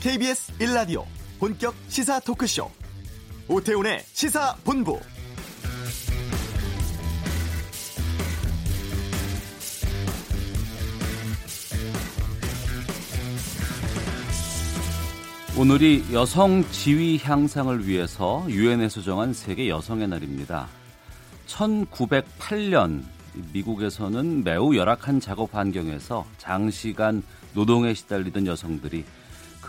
KBS 1라디오 본격 시사 토크쇼 오태훈의 시사본부 오늘이 여성 지위 향상을 위해서 유엔에서 정한 세계 여성의 날입니다. 1908년 미국에서는 매우 열악한 작업 환경에서 장시간 노동에 시달리던 여성들이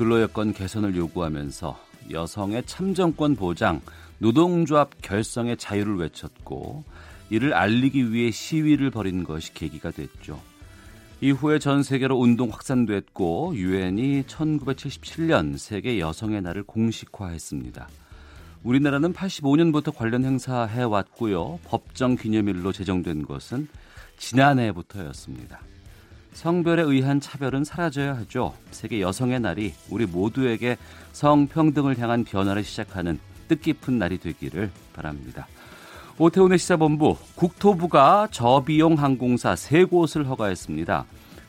근로여건 개선을 요구하면서 여성의 참정권 보장, 노동조합 결성의 자유를 외쳤고 이를 알리기 위해 시위를 벌인 것이 계기가 됐죠. 이후에 전 세계로 운동 확산됐고 유엔이 1977년 세계 여성의 날을 공식화했습니다. 우리나라는 85년부터 관련 행사해 왔고요. 법정 기념일로 제정된 것은 지난해부터였습니다. 성별에 의한 차별은 사라져야 하죠. 세계 여성의 날이 우리 모두에게 성평등을 향한 변화를 시작하는 뜻깊은 날이 되기를 바랍니다. 오태훈의 시사본부 국토부가 저비용 항공사 세 곳을 허가했습니다.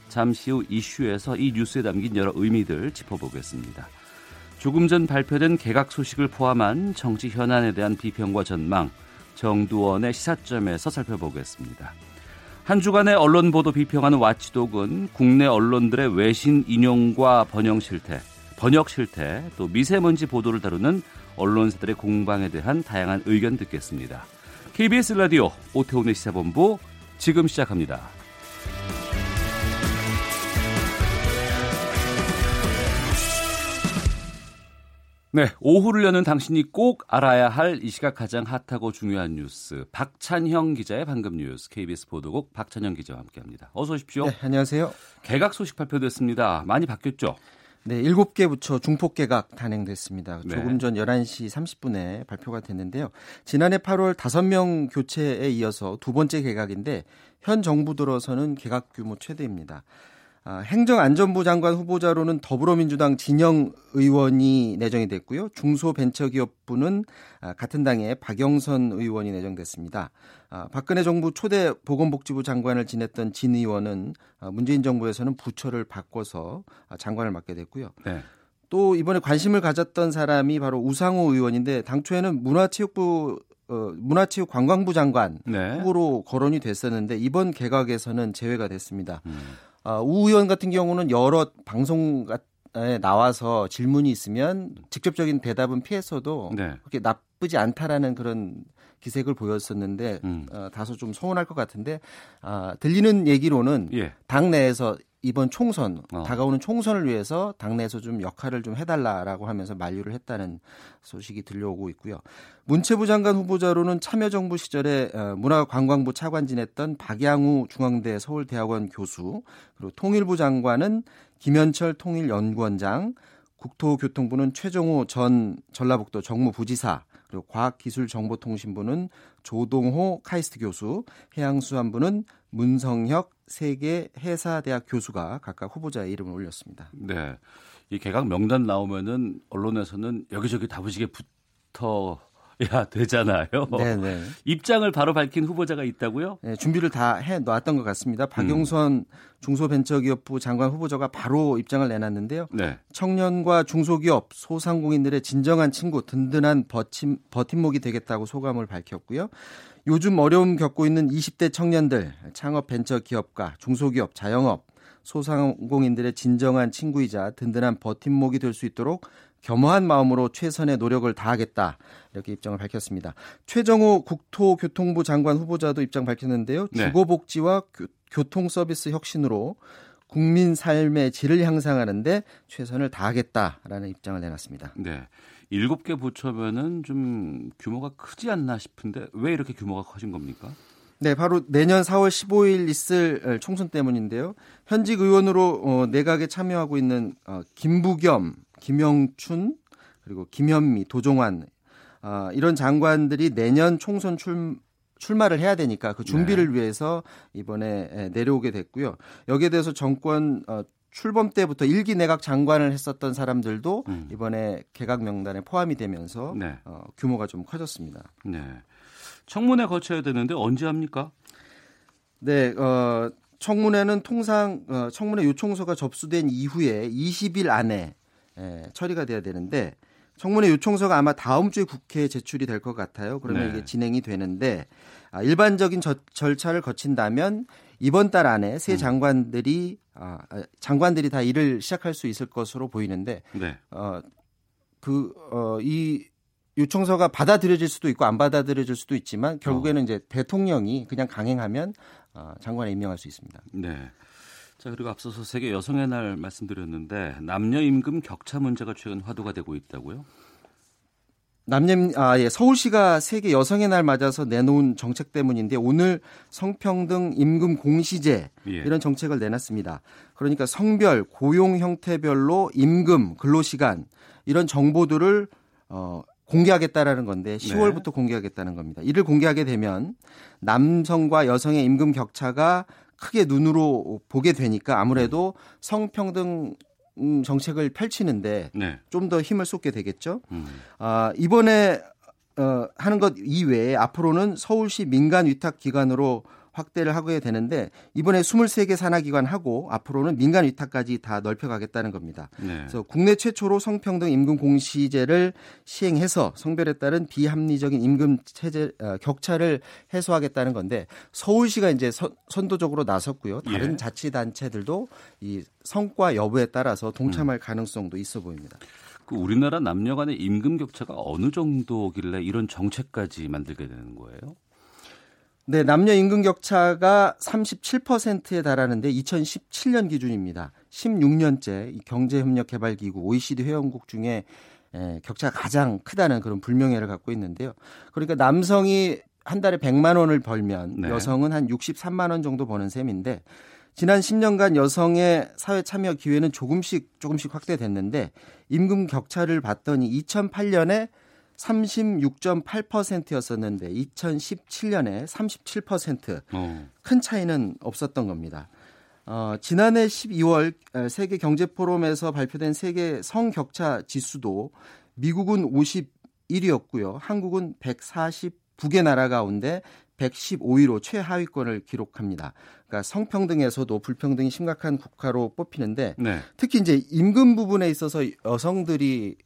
잠시 후 이슈에서 이 뉴스에 담긴 여러 의미들 짚어보겠습니다. 조금 전 발표된 개각 소식을 포함한 정치 현안에 대한 비평과 전망, 정두원의 시사점에서 살펴보겠습니다. 한 주간의 언론 보도 비평하는 와치독은 국내 언론들의 외신 인용과 번역 실태, 번역 실태, 또 미세먼지 보도를 다루는 언론사들의 공방에 대한 다양한 의견 듣겠습니다. KBS 라디오 오태훈의 시사본부 지금 시작합니다. 네, 오후를 여는 당신이 꼭 알아야 할 이 시각 가장 핫하고 중요한 뉴스 박찬형 기자의 방금 뉴스 KBS 보도국 박찬형 기자와 함께합니다. 어서 오십시오. 네, 안녕하세요. 개각 소식 발표됐습니다. 많이 바뀌었죠? 네, 7개 부처 중폭 개각 단행됐습니다. 네. 조금 전 11시 30분에 발표가 됐는데요. 지난해 8월 5명 교체에 이어서 두 번째 개각인데 현 정부 들어서는 개각 규모 최대입니다. 아, 행정안전부 장관 후보자로는 더불어민주당 진영 의원이 내정이 됐고요. 중소벤처기업부는 아, 같은 당의 박영선 의원이 내정됐습니다. 아, 박근혜 정부 초대 보건복지부 장관을 지냈던 진 의원은 아, 문재인 정부에서는 부처를 바꿔서 아, 장관을 맡게 됐고요. 네. 또 이번에 관심을 가졌던 사람이 바로 우상호 의원인데 당초에는 문화체육부 어, 문화체육관광부 장관 네. 후보로 거론이 됐었는데 이번 개각에서는 제외가 됐습니다. 음. 아, 우 의원 같은 경우는 여러 방송 에 나와서 질문이 있으면 직접적인 대답은 피했어도 네. 그렇게 나쁘지 않다라는 그런 기색을 보였었는데 음. 어, 다소 좀 서운할 것 같은데 아, 들리는 얘기로는 예. 당 내에서 이번 총선 어. 다가오는 총선을 위해서 당내에서 좀 역할을 좀 해달라라고 하면서 만류를 했다는 소식이 들려오고 있고요. 문체부 장관 후보자로는 참여정부 시절에 어, 문화관광부 차관 지냈던 박양우 중앙대 서울대학원 교수 그리고 통일부 장관은 김현철 통일연구원장 국토교통부는 최정호 전 전라북도 정무부지사 그리고 과학기술정보통신부는 조동호 카이스트 교수, 해양수산부는 문성혁 세계 해사대학 교수가 각각 후보자의 이름을 올렸습니다. 네. 이 개각 명단 나오면은 언론에서는 여기저기 다부지게 붙어야 되잖아요. 네네. 입장을 바로 밝힌 후보자가 있다고요? 네, 준비를 다 해 놨던 것 같습니다. 박용선 중소벤처기업부 장관 후보자가 바로 입장을 내놨는데요. 네. 청년과 중소기업, 소상공인들의 진정한 친구, 든든한 버팀, 버팀목이 되겠다고 소감을 밝혔고요. 요즘 어려움 겪고 있는 20대 청년들, 창업 벤처 기업가, 중소기업, 자영업, 소상공인들의 진정한 친구이자 든든한 버팀목이 될 수 있도록 겸허한 마음으로 최선의 노력을 다하겠다. 이렇게 입장을 밝혔습니다. 최정호 국토교통부 장관 후보자도 입장 밝혔는데요. 네. 주거복지와 교, 교통 서비스 혁신으로 국민 삶의 질을 향상하는데 최선을 다하겠다라는 입장을 내놨습니다. 네. 일곱 개 부처면은 좀 규모가 크지 않나 싶은데 왜 이렇게 규모가 커진 겁니까? 네, 바로 내년 4월 15일 있을 총선 때문인데요. 현직 의원으로 어, 내각에 참여하고 있는 어, 김부겸, 김영춘, 그리고 김현미, 도종환 어, 이런 장관들이 내년 총선 출 출마를 해야 되니까 그 준비를 위해서 이번에 에, 내려오게 됐고요. 여기에 대해서 정권 어, 출범 때부터 일기 내각 장관을 했었던 사람들도 음. 이번에 개각 명단에 포함이 되면서 네. 어, 규모가 좀 커졌습니다. 네. 청문회 거쳐야 되는데 언제 합니까? 네, 어, 청문회는 통상 어, 청문회 요청서가 접수된 이후에 20일 안에 에, 처리가 돼야 되는데 청문회 요청서가 아마 다음 주에 국회에 제출이 될 것 같아요. 그러면 네. 이게 진행이 되는데 아, 일반적인 저, 절차를 거친다면 이번 달 안에 새 장관들이 아, 아, 장관들이 다 일을 시작할 수 있을 것으로 보이는데 네. 어, 그, 어, 이 요청서가 받아들여질 수도 있고 안 받아들여질 수도 있지만 결국에는 이제 대통령이 그냥 강행하면 어, 장관에 임명할 수 있습니다. 네. 자, 그리고 앞서서 세계 여성의 날 말씀드렸는데 남녀 임금 격차 문제가 최근 화두가 되고 있다고요? 남녀 아 예, 서울시가 세계 여성의 날 맞아서 내놓은 정책 때문인데 오늘 성평등 임금 공시제 예. 이런 정책을 내놨습니다. 그러니까 성별, 고용 형태별로 임금, 근로 시간 이런 정보들을 어 공개하겠다라는 건데 10월부터 공개하겠다는 겁니다. 이를 공개하게 되면 남성과 여성의 임금 격차가 크게 눈으로 보게 되니까 아무래도 성평등 음, 정책을 펼치는데 네. 좀더 힘을 쏟게 되겠죠. 음. 아, 이번에 어, 하는 것 이외에 앞으로는 서울시 민간 위탁 기관으로 확대를 하게 되는데 이번에 23개 산하 기관 하고 앞으로는 민간 위탁까지 다 넓혀가겠다는 겁니다. 네. 그래서 국내 최초로 성평등 임금 공시제를 시행해서 성별에 따른 비합리적인 임금 체제 어, 격차를 해소하겠다는 건데 서울시가 이제 선, 선도적으로 나섰고요. 다른 예. 자치단체들도 이 성과 여부에 따라서 동참할 가능성도 있어 보입니다. 그 우리나라 남녀 간의 임금 격차가 어느 정도길래 이런 정책까지 만들게 되는 거예요? 네, 남녀 임금 격차가 37%에 달하는데 2017년 기준입니다. 16년째 경제협력개발기구 OECD 회원국 중에 에, 격차가 가장 크다는 그런 불명예를 갖고 있는데요. 그러니까 남성이 한 달에 100만 원을 벌면 네. 여성은 한 63만 원 정도 버는 셈인데 지난 10년간 여성의 사회 참여 기회는 조금씩 조금씩 확대됐는데 임금 격차를 봤더니 2008년에 36.8%였었는데 2017년에 37%. 어. 큰 차이는 없었던 겁니다. 어, 지난해 12월 에, 세계 경제 포럼에서 발표된 세계 성격차 지수도 미국은 51위였고요. 한국은 149개 나라 가운데 115위로 최하위권을 기록합니다. 그러니까 성평등에서도 불평등이 심각한 국가로 뽑히는데 네. 특히 이제 임금 부분에 있어서 여성들이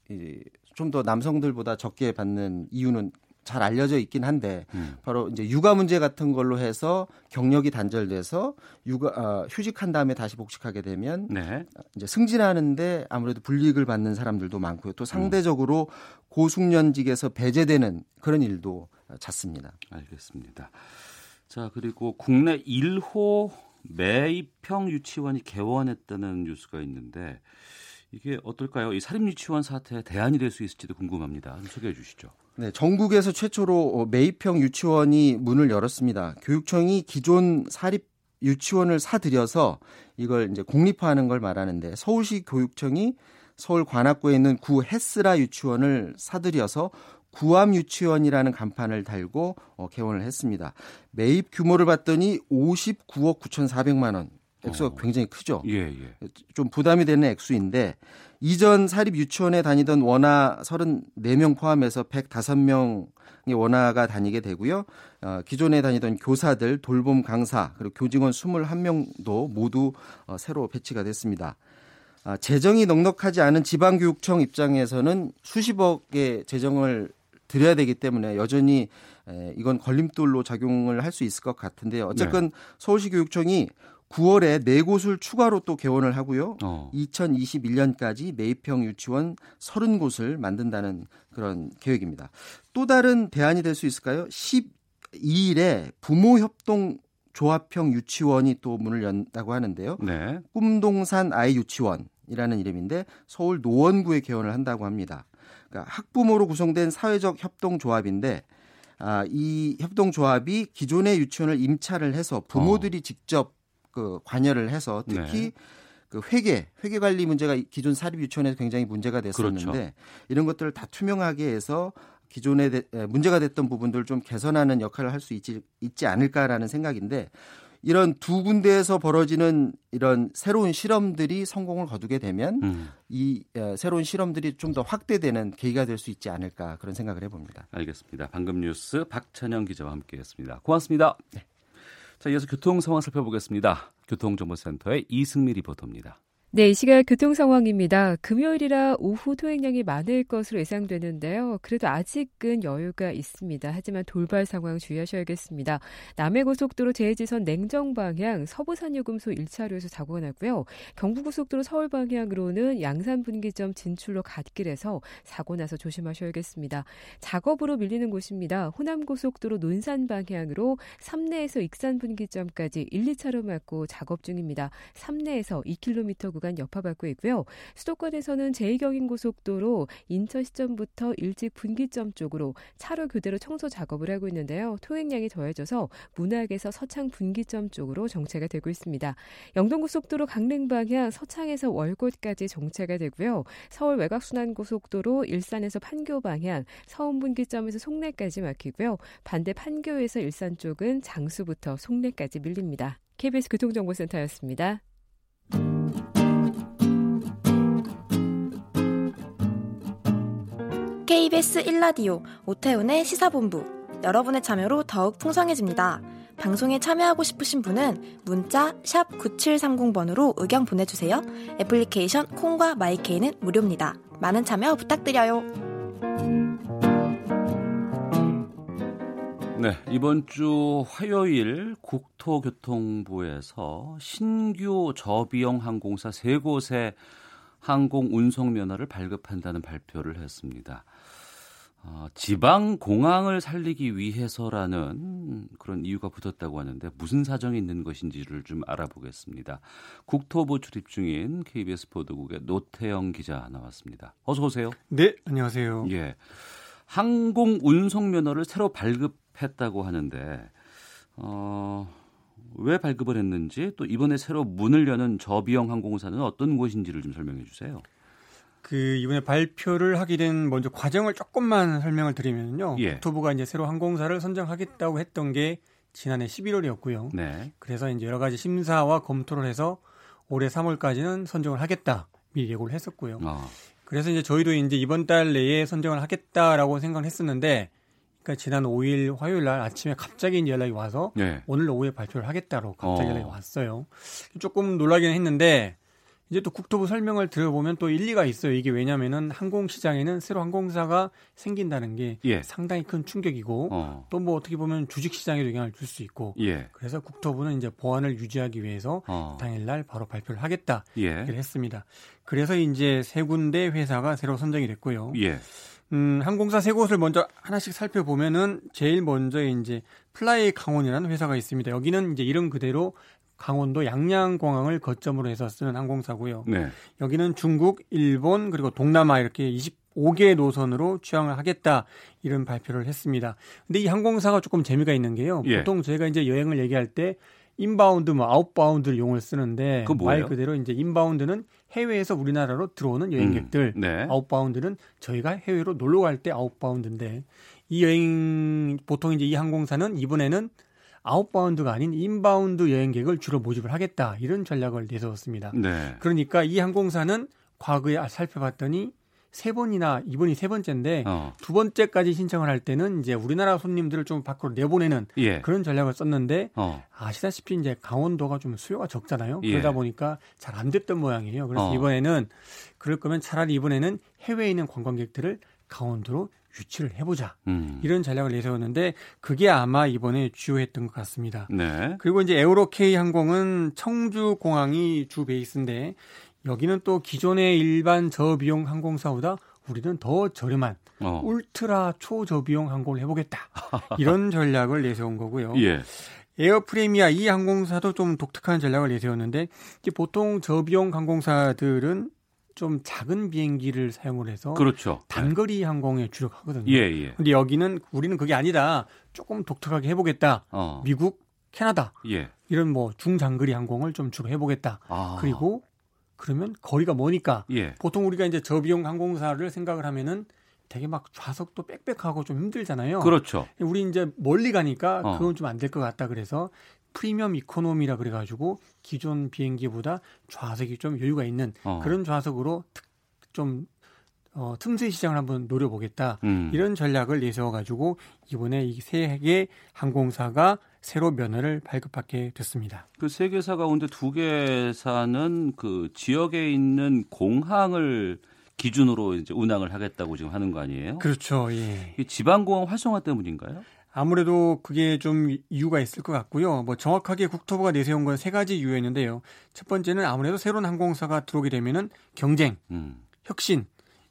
좀 더 남성들보다 적게 받는 이유는 잘 알려져 있긴 한데 음. 바로 이제 육아 문제 같은 걸로 해서 경력이 단절돼서 육아 아, 휴직한 다음에 다시 복직하게 되면 네. 이제 승진하는데 아무래도 불이익을 받는 사람들도 많고요. 또 상대적으로 고숙련직에서 배제되는 그런 일도 잦습니다. 알겠습니다. 자, 그리고 국내 1호 매입형 유치원이 개원했다는 뉴스가 있는데 이게 어떨까요? 이 사립 유치원 사태에 대안이 될 수 있을지도 궁금합니다. 좀 소개해 주시죠. 네, 전국에서 최초로 매입형 유치원이 문을 열었습니다. 교육청이 기존 사립 유치원을 사들여서 이걸 이제 공립화하는 걸 말하는데 서울시 교육청이 서울 관악구에 있는 구 헬스라 유치원을 사들여서 구암 유치원이라는 간판을 달고 어, 개원을 했습니다. 매입 규모를 봤더니 59억 9,400만 원. 액수가 어. 굉장히 크죠. 예, 예. 좀 부담이 되는 액수인데 이전 사립 유치원에 다니던 원아 34명 포함해서 105명의 원아가 다니게 되고요. 어, 기존에 다니던 교사들, 돌봄 강사, 그리고 교직원 21명도 모두 어, 새로 배치가 됐습니다. 아, 재정이 넉넉하지 않은 지방교육청 입장에서는 수십억의 재정을 드려야 되기 때문에 여전히 에, 이건 걸림돌로 작용을 할 수 있을 것 같은데 어쨌건 서울시 교육청이 9월에 네 곳을 추가로 또 개원을 하고요. 어. 2021년까지 매입형 유치원 30곳을 만든다는 그런 계획입니다. 또 다른 대안이 될 수 있을까요? 12일에 부모 협동 조합형 유치원이 또 문을 연다고 하는데요. 네. 꿈동산 아이 유치원이라는 이름인데 서울 노원구에 개원을 한다고 합니다. 그러니까 학부모로 구성된 사회적 협동 조합인데 아, 이 협동 조합이 기존의 유치원을 임차를 해서 부모들이 직접 그 관여를 해서 특히 네. 그 회계 회계 관리 문제가 기존 사립 유치원에서 굉장히 문제가 됐었는데 그렇죠. 이런 것들을 다 투명하게 해서 기존에 대- 에, 문제가 됐던 부분들을 좀 개선하는 역할을 할 수 있지, 있지 않을까라는 생각인데 이런 두 군데에서 벌어지는 이런 새로운 실험들이 성공을 거두게 되면 음, 이 에, 새로운 실험들이 좀 더 확대되는 계기가 될 수 있지 않을까 그런 생각을 해봅니다. 알겠습니다. 방금 뉴스 박찬영 기자와 함께했습니다. 고맙습니다. 자, 이어서 교통 상황 살펴보겠습니다. 교통정보센터의 이승미 리포터입니다. 네, 이 시각 교통 상황입니다. 금요일이라 오후 토행량이 많을 것으로 예상되는데요. 그래도 아직은 여유가 있습니다. 하지만 돌발 상황 주의하셔야겠습니다. 남해고속도로 제해지선 냉정 방향 서부산유금소 1차로에서 사고가 났고요. 경부고속도로 서울 방향으로는 양산 분기점 진출로 갓길에서 사고 나서 조심하셔야겠습니다. 작업으로 밀리는 곳입니다. 호남고속도로 논산 방향으로 삼내에서 익산 분기점까지 1, 2차로 막고 작업 중입니다. 삼내에서 2km 구간 구간 여파받고 있고요. 수도권에서는 제2경인고속도로 인천 시점부터 일찍 분기점 쪽으로 차로 교대로 청소 작업을 하고 있는데요. 토행량이 더해져서 문학에서 서창 분기점 쪽으로 정체가 되고 있습니다. 영동고속도로 강릉 방향 서창에서 월곶까지 정체가 되고요. 서울 외곽순환고속도로 일산에서 판교 방향 서운 분기점에서 송내까지 막히고요. 반대 판교에서 일산 쪽은 장수부터 송내까지 밀립니다. KBS 교통정보센터였습니다. KBS 1라디오 오태훈의 시사본부 여러분의 참여로 더욱 풍성해집니다. 방송에 참여하고 싶으신 분은 문자 9730번으로 의견 보내주세요. 애플리케이션 콩과 마이케이는 무료입니다. 많은 참여 부탁드려요. 네, 이번 주 화요일 국토교통부에서 신규 저비용 항공사 세 곳의 항공 운송 면허를 발급한다는 발표를 했습니다. 어, 지방 공항을 살리기 위해서라는 그런 이유가 붙었다고 하는데 무슨 사정이 있는 것인지를 좀 알아보겠습니다. 국토부 출입 중인 KBS 보도국의 노태영 기자 나왔습니다. 어서 오세요. 네, 안녕하세요. 예. 항공 운송 면허를 새로 발급했다고 하는데 어, 왜 발급을 했는지 또 이번에 새로 문을 여는 저비용 항공사는 어떤 곳인지를 좀 설명해 주세요. 그 이번에 발표를 하게 된 먼저 과정을 조금만 설명을 드리면요. 예. 국토부가 이제 새로 항공사를 선정하겠다고 했던 게 지난해 11월이었고요. 네. 그래서 이제 여러 가지 심사와 검토를 해서 올해 3월까지는 선정을 하겠다 미리 예고를 했었고요. 아. 그래서 이제 저희도 이제 이번 달 내에 선정을 하겠다라고 생각을 했었는데 그러니까 지난 5일 화요일 날 아침에 갑자기 이제 연락이 와서 네. 오늘 오후에 발표를 하겠다고 갑자기 어. 연락이 왔어요. 조금 놀라기는 했는데 이제 또 국토부 설명을 들어보면 또 일리가 있어요. 이게 왜냐면은 항공 시장에는 새로 항공사가 생긴다는 게 예. 상당히 큰 충격이고 어. 또뭐 어떻게 보면 주식 시장에도 영향을 줄 수 있고 예. 그래서 국토부는 이제 보안을 유지하기 위해서 어. 당일날 바로 발표를 하겠다 예. 얘기를 했습니다. 그래서 이제 세 군데 회사가 새로 선정이 됐고요. 예. 음, 항공사 세 곳을 먼저 하나씩 살펴보면은 제일 먼저 이제 Fly 강원이라는 회사가 있습니다. 여기는 이제 이름 그대로 강원도 양양공항을 거점으로 해서 쓰는 항공사고요. 네. 여기는 중국, 일본 그리고 동남아 이렇게 25개 노선으로 취항을 하겠다 이런 발표를 했습니다. 근데 이 항공사가 조금 재미가 있는 게요. 예. 보통 저희가 이제 여행을 얘기할 때 inbound, 뭐 outbound를 용어를 쓰는데 말 그대로 이제 inbound는 해외에서 우리나라로 들어오는 여행객들, 음, 네. outbound는 저희가 해외로 놀러 갈 때 outbound인데 이 여행 보통 이제 이 항공사는 이번에는 outbound가 아닌 inbound 여행객을 주로 모집을 하겠다 이런 전략을 내세웠습니다. 네. 그러니까 이 항공사는 과거에 살펴봤더니 세 번이나 이번이 세 번째인데 어. 두 번째까지 신청을 할 때는 이제 우리나라 손님들을 좀 밖으로 내보내는 예. 그런 전략을 썼는데 어. 아시다시피 이제 강원도가 좀 수요가 적잖아요. 예. 그러다 보니까 잘 안 됐던 모양이에요. 그래서 어. 이번에는 그럴 거면 차라리 이번에는 해외에 있는 관광객들을 강원도로 유치를 해보자 음. 이런 전략을 내세웠는데 그게 아마 이번에 주요했던 것 같습니다. 네. 그리고 이제 에우로케이 항공은 청주 공항이 주 베이스인데 여기는 또 기존의 일반 저비용 항공사보다 우리는 더 저렴한 어. 울트라 초저비용 항공을 해보겠다 이런 전략을 내세운 거고요. 예. 에어프레미아 이 항공사도 좀 독특한 전략을 내세웠는데 보통 저비용 항공사들은 좀 작은 비행기를 사용을 해서 그렇죠. 단거리 네. 항공에 주력하거든요. 예, 예. 근데 여기는 우리는 그게 아니다. 조금 독특하게 해보겠다. 어. 미국, 캐나다 예. 이런 뭐 중장거리 항공을 좀 주로 해보겠다. 아. 그리고 그러면 거리가 머니까 예. 보통 우리가 이제 저비용 항공사를 생각을 하면은 되게 막 좌석도 빽빽하고 좀 힘들잖아요. 그렇죠. 우리 이제 멀리 가니까 어. 그건 좀 안 될 것 같다 그래서 프리미엄 이코노미라 그래가지고 기존 비행기보다 좌석이 좀 여유가 있는 어. 그런 좌석으로 좀 어, 틈새 시장을 한번 노려보겠다. 음. 이런 전략을 내세워가지고 이번에 이 세계 항공사가 새로 면허를 발급받게 됐습니다. 그 세 개사 가운데 두 개사는 그 지역에 있는 공항을 기준으로 이제 운항을 하겠다고 지금 하는 거 아니에요? 그렇죠. 예. 지방공항 활성화 때문인가요? 아무래도 그게 좀 이유가 있을 것 같고요. 뭐 정확하게 국토부가 내세운 건 세 가지 이유였는데요. 첫 번째는 아무래도 새로운 항공사가 들어오게 되면은 경쟁, 음. 혁신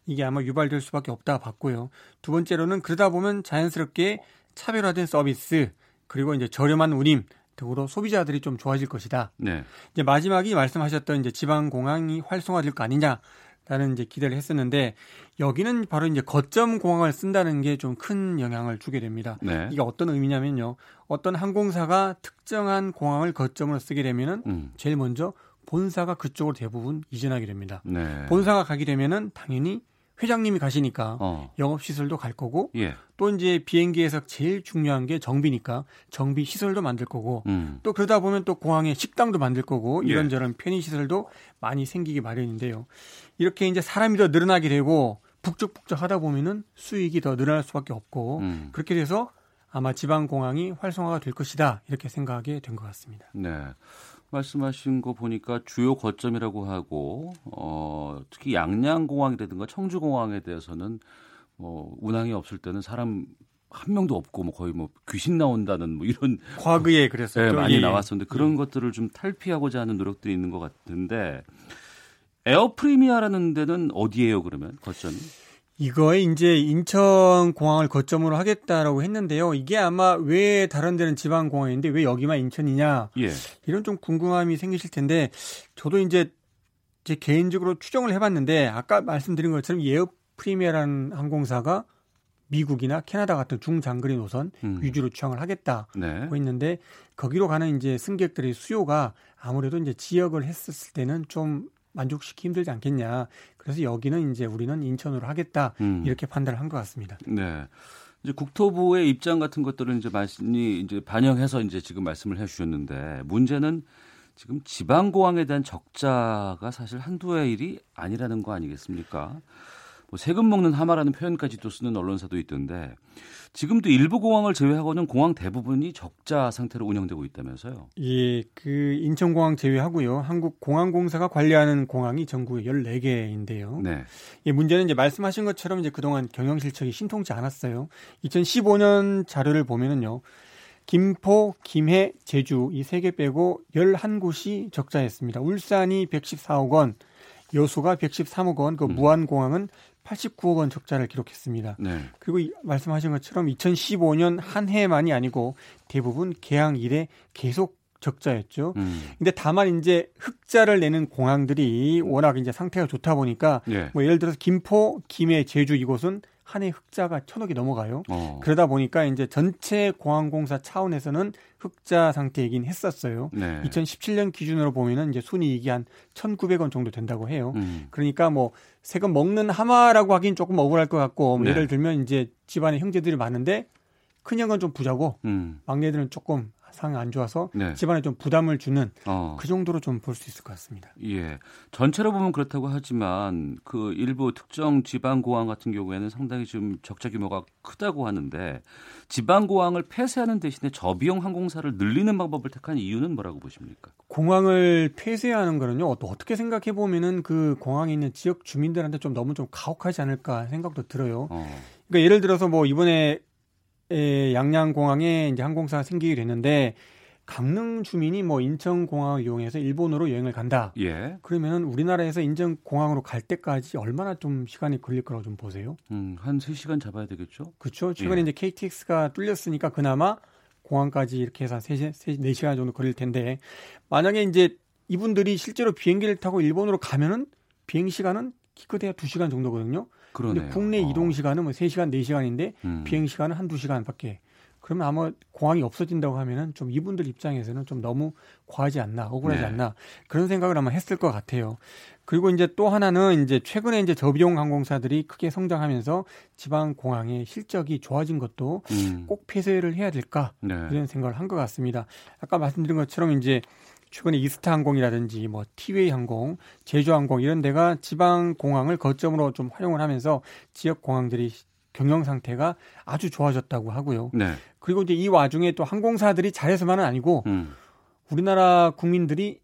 이게 아마 유발될 수밖에 없다 봤고요. 두 번째로는 그러다 보면 자연스럽게 차별화된 서비스 그리고 이제 저렴한 운임 등으로 소비자들이 좀 좋아질 것이다. 네. 이제 마지막이 말씀하셨던 이제 지방 공항이 활성화될 거 아니냐. 라는 이제 기대를 했었는데 여기는 바로 이제 거점 공항을 쓴다는 게 좀 큰 영향을 주게 됩니다. 네. 이게 어떤 의미냐면요. 어떤 항공사가 특정한 공항을 거점으로 쓰게 되면은 음. 제일 먼저 본사가 그쪽으로 대부분 이전하게 됩니다. 네. 본사가 가게 되면은 당연히 회장님이 가시니까 어. 영업 시설도 갈 거고 예. 또 이제 비행기에서 제일 중요한 게 정비니까 정비 시설도 만들 거고 음. 또 그러다 보면 또 공항에 식당도 만들 거고 예. 이런저런 편의 시설도 많이 생기기 마련인데요. 이렇게 이제 사람이 더 늘어나게 되고 북적북적 하다 보면은 수익이 더 늘어날 수밖에 없고 음. 그렇게 돼서 아마 지방 공항이 활성화가 될 것이다 이렇게 생각하게 된 것 같습니다. 네. 말씀하신 거 보니까 주요 거점이라고 하고 어, 특히 양양공항이라든가 청주공항에 대해서는 뭐 운항이 없을 때는 사람 한 명도 없고 뭐 거의 뭐 귀신 나온다는 뭐 이런 과거에 그랬었죠. 네, 많이 예. 나왔었는데 그런 예. 것들을 좀 탈피하고자 하는 노력들이 있는 것 같은데 에어 프리미아라는 데는 어디예요 그러면 거점이? 이거에 이제 인천 공항을 거점으로 하겠다라고 했는데요. 이게 아마 왜 다른 데는 지방 공항인데 왜 여기만 인천이냐? 예. 이런 좀 궁금함이 생기실 텐데 저도 이제 제 개인적으로 추정을 해봤는데 아까 말씀드린 것처럼 에어 프리미아라는 항공사가 미국이나 캐나다 같은 중장거리 노선 음. 위주로 취항을 하겠다고 네. 했는데 거기로 가는 이제 승객들의 수요가 아무래도 이제 지역을 했었을 때는 좀 만족시키기 힘들지 않겠냐. 그래서 여기는 이제 우리는 인천으로 하겠다. 음. 이렇게 판단을 한 것 같습니다. 네. 이제 국토부의 입장 같은 것들은 이제 많이 이제 반영해서 이제 지금 말씀을 해 주셨는데 문제는 지금 지방공항에 대한 적자가 사실 한두 해 일이 아니라는 거 아니겠습니까? 뭐 세금 먹는 하마라는 표현까지도 쓰는 언론사도 있던데 지금도 일부 공항을 제외하고는 공항 대부분이 적자 상태로 운영되고 있다면서요? 예, 그 인천공항 제외하고요. 한국공항공사가 관리하는 공항이 전국에 14개인데요. 네. 예, 문제는 이제 말씀하신 것처럼 이제 그동안 경영 실적이 신통치 않았어요. 2015년 자료를 보면은요. 김포, 김해, 제주 이 세 개 빼고 11곳이 적자였습니다. 울산이 114억 원, 여수가 113억 원, 그 음. 무안공항은 89억 원 적자를 기록했습니다. 네. 그리고 말씀하신 것처럼 2015년 한 해만이 아니고 대부분 개항 이래 계속 적자였죠. 음. 근데 다만 이제 흑자를 내는 공항들이 워낙 이제 상태가 좋다 보니까 네. 뭐 예를 들어서 김포, 김해, 제주 이곳은 한 해 흑자가 천억이 넘어가요. 어. 그러다 보니까 이제 전체 공항공사 차원에서는 흑자 상태이긴 했었어요. 네. 2017년 기준으로 보면은 이제 순이익이 한 1,900원 정도 된다고 해요. 음. 그러니까 뭐 세금 먹는 하마라고 하긴 조금 억울할 것 같고 뭐 네. 예를 들면 이제 집안에 형제들이 많은데 큰 형은 좀 부자고 음. 막내들은 조금 상황이 안 좋아서 네. 집안에 좀 부담을 주는 어. 그 정도로 좀 볼 수 있을 것 같습니다. 예. 전체로 보면 그렇다고 하지만 그 일부 특정 지방 공항 같은 경우에는 상당히 좀 적자 규모가 크다고 하는데 지방 공항을 폐쇄하는 대신에 저비용 항공사를 늘리는 방법을 택한 이유는 뭐라고 보십니까? 공항을 폐쇄하는 거는요. 또 어떻게 생각해 보면은 그 공항에 있는 지역 주민들한테 좀 너무 좀 가혹하지 않을까 생각도 들어요. 어. 그러니까 예를 들어서 뭐 이번에 에, 양양공항에 이제 항공사가 생기게 됐는데 강릉 주민이 뭐 인천공항을 이용해서 일본으로 여행을 간다. 예. 그러면은 우리나라에서 인천공항으로 갈 때까지 얼마나 좀 시간이 걸릴 거라고 좀 보세요? 음, 한 3시간 잡아야 되겠죠? 그렇죠. 최근에 예. 이제 KTX가 뚫렸으니까 그나마 공항까지 이렇게 해서 3, 3, 4시간 정도 걸릴 텐데 만약에 이제 이분들이 실제로 비행기를 타고 일본으로 가면은 비행 시간은 기껏해야 2시간 정도거든요. 그러네요. 국내 어. 이동 시간은 뭐 3시간, 4시간인데 음. 비행 시간은 한 2시간밖에 그러면 아마 공항이 없어진다고 하면은 좀 이분들 입장에서는 좀 너무 과하지 않나, 억울하지 네. 않나 그런 생각을 아마 했을 것 같아요. 그리고 이제 또 하나는 이제 최근에 이제 저비용 항공사들이 크게 성장하면서 지방 공항의 실적이 좋아진 것도 음. 꼭 폐쇄를 해야 될까 네. 이런 생각을 한 것 같습니다. 아까 말씀드린 것처럼 이제 최근에 이스타 항공이라든지 뭐 티웨이 항공, 제주 항공 이런 데가 지방 공항을 거점으로 좀 활용을 하면서 지역 공항들이 경영 상태가 아주 좋아졌다고 하고요. 네. 그리고 이제 이 와중에 또 항공사들이 잘해서만은 아니고 음. 우리나라 국민들이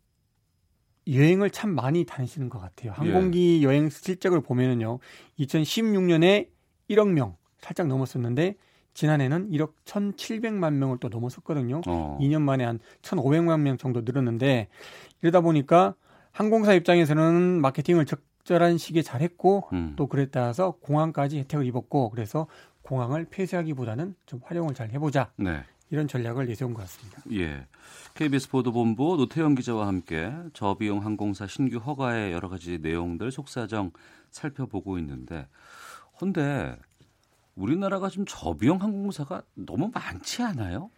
여행을 참 많이 다니시는 것 같아요. 항공기 예. 여행 실적을 보면은요, 2016년에 1억 명 살짝 넘었었는데 지난해는 1억 1,700만 명을 또 넘어섰거든요. 어. 2년 만에 한 1,500만 명 정도 늘었는데 이러다 보니까 항공사 입장에서는 마케팅을 적절한 시기에 잘했고 음. 또 그에 따라서 공항까지 혜택을 입었고 그래서 공항을 폐쇄하기보다는 좀 활용을 잘 해보자. 네. 이런 전략을 내세운 것 같습니다. 예. KBS 보도본부 노태영 기자와 함께 저비용 항공사 신규 허가의 여러 가지 내용들 속사정 살펴보고 있는데, 근데 우리나라가 지금 저비용 항공사가 너무 많지 않아요?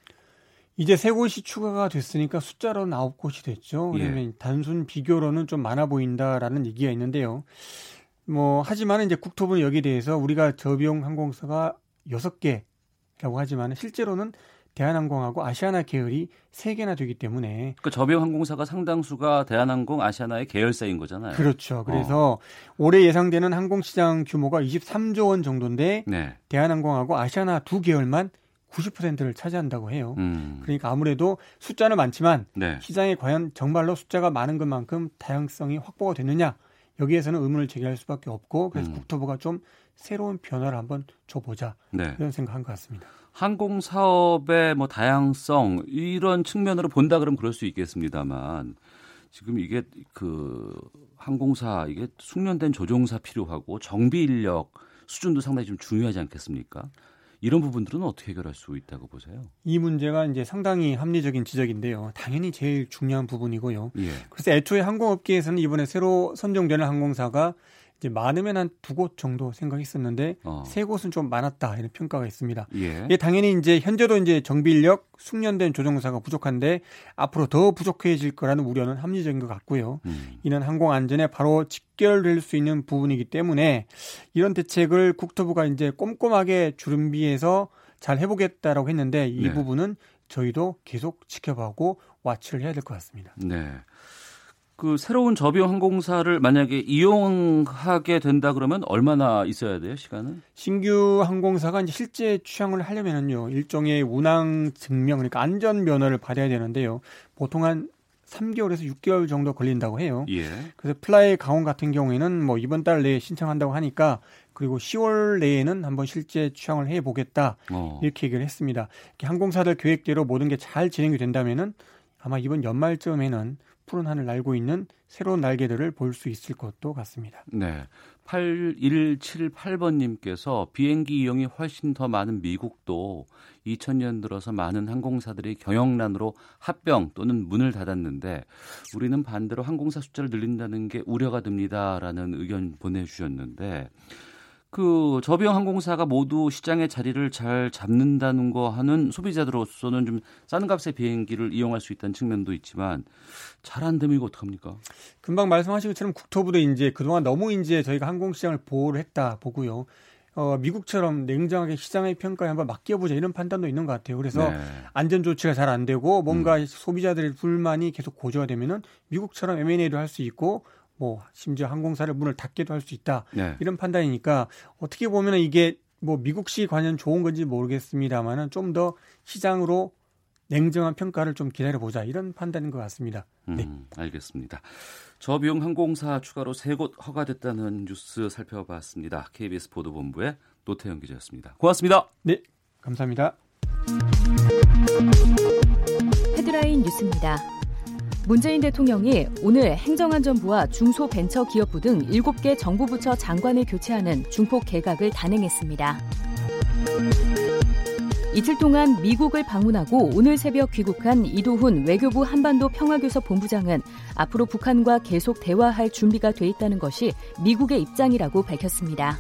이제 세 곳이 추가가 됐으니까 숫자로는 아홉 곳이 됐죠. 그러면 예. 단순 비교로는 좀 많아 보인다라는 얘기가 있는데요. 뭐 하지만 이제 국토부는 여기에 대해서 우리가 저비용 항공사가 여섯 개라고 하지만 실제로는 대한항공하고 아시아나 계열이 세 개나 되기 때문에 그 저비용 항공사가 상당수가 대한항공, 아시아나의 계열사인 거잖아요. 그렇죠. 그래서 어. 올해 예상되는 항공 시장 규모가 23조 원 정도인데 네. 대한항공하고 아시아나 두 계열만 90%를 차지한다고 해요. 음. 그러니까 아무래도 숫자는 많지만 네. 시장에 과연 정말로 숫자가 많은 것만큼 다양성이 확보가 됐느냐 여기에서는 의문을 제기할 수밖에 없고 그래서 음. 국토부가 좀 새로운 변화를 한번 줘보자 네. 이런 생각한 것 같습니다. 항공 사업의 뭐 다양성 이런 측면으로 본다 그러면 그럴 수 있겠습니다만 지금 이게 그 항공사 이게 숙련된 조종사 필요하고 정비 인력 수준도 상당히 좀 중요하지 않겠습니까? 이런 부분들은 어떻게 해결할 수 있다고 보세요? 이 문제가 이제 상당히 합리적인 지적인데요. 당연히 제일 중요한 부분이고요. 예. 그래서 애초에 항공업계에서는 이번에 새로 선정되는 항공사가 이제 많으면 한 두 곳 정도 생각했었는데 어. 세 곳은 좀 많았다 이런 평가가 있습니다. 예. 이게 당연히 이제 현재도 이제 정비 인력 숙련된 조종사가 부족한데 앞으로 더 부족해질 거라는 우려는 합리적인 것 같고요. 음. 이는 항공 안전에 바로 직결될 수 있는 부분이기 때문에 이런 대책을 국토부가 이제 꼼꼼하게 준비해서 잘 해보겠다라고 했는데 이 네. 부분은 저희도 계속 지켜보고 와치를 해야 될 것 같습니다. 네. 그 새로운 저비용 항공사를 만약에 이용하게 된다 그러면 얼마나 있어야 돼요 시간은? 신규 항공사가 이제 실제 취항을 하려면은요 일종의 운항 증명 그러니까 안전 면허를 받아야 되는데요 보통 한 3개월에서 6개월 정도 걸린다고 해요. 예. 그래서 플라이 강원 같은 경우에는 뭐 이번 달 내에 신청한다고 하니까 그리고 10월 내에는 한번 실제 취항을 해 보겠다 어. 이렇게 얘기를 했습니다. 항공사들 계획대로 모든 게 잘 진행이 된다면은 아마 이번 연말쯤에는 푸른 하늘 날고 있는 새로운 날개들을 볼 수 있을 것도 같습니다. 네. 8178번님께서 비행기 이용이 훨씬 더 많은 미국도 2000년 들어서 많은 항공사들이 경영난으로 합병 또는 문을 닫았는데 우리는 반대로 항공사 숫자를 늘린다는 게 우려가 듭니다라는 의견 보내주셨는데 그 저비용 항공사가 모두 시장의 자리를 잘 잡는다는 거 하는 소비자들로서는 좀싼 값의 비행기를 이용할 수 있다는 측면도 있지만 잘 안 되면 이거 어떡합니까? 금방 말씀하신 것처럼 국토부도 이제 그동안 너무 이제 저희가 항공시장을 보호를 했다 보고요. 어, 미국처럼 냉정하게 시장의 평가에 한번 맡겨보자 이런 판단도 있는 것 같아요. 그래서 네. 안전 조치가 잘 안 되고 뭔가 음. 소비자들의 불만이 계속 고조화되면은 미국처럼 M&A도 할 수 있고 뭐 심지어 항공사를 문을 닫게도 할 수 있다 네. 이런 판단이니까 어떻게 보면 이게 뭐 미국식 관련 좋은 건지 모르겠습니다만은 좀 더 시장으로 냉정한 평가를 좀 기다려 보자 이런 판단인 것 같습니다. 네. 음, 알겠습니다. 저비용 항공사 추가로 세 곳 허가됐다는 뉴스 살펴봤습니다. KBS 보도본부의 노태영 기자였습니다. 고맙습니다. 네, 감사합니다. 헤드라인 뉴스입니다. 문재인 대통령이 오늘 행정안전부와 중소벤처기업부 등 7개 정부 부처 장관을 교체하는 중폭 개각을 단행했습니다. 이틀 동안 미국을 방문하고 오늘 새벽 귀국한 이도훈 외교부 한반도 평화교섭 본부장은 앞으로 북한과 계속 대화할 준비가 돼 있다는 것이 미국의 입장이라고 밝혔습니다.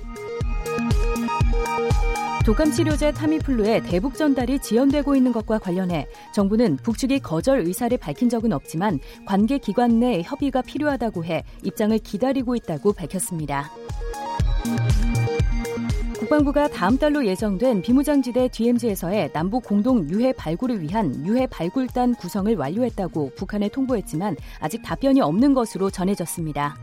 독감 치료제 타미플루의 대북 전달이 지연되고 있는 것과 관련해 정부는 북측이 거절 의사를 밝힌 적은 없지만 관계 기관 내 협의가 필요하다고 해 입장을 기다리고 있다고 밝혔습니다. 국방부가 다음 달로 예정된 비무장지대 DMZ에서의 남북 공동 유해 발굴을 위한 유해 발굴단 구성을 완료했다고 북한에 통보했지만 아직 답변이 없는 것으로 전해졌습니다.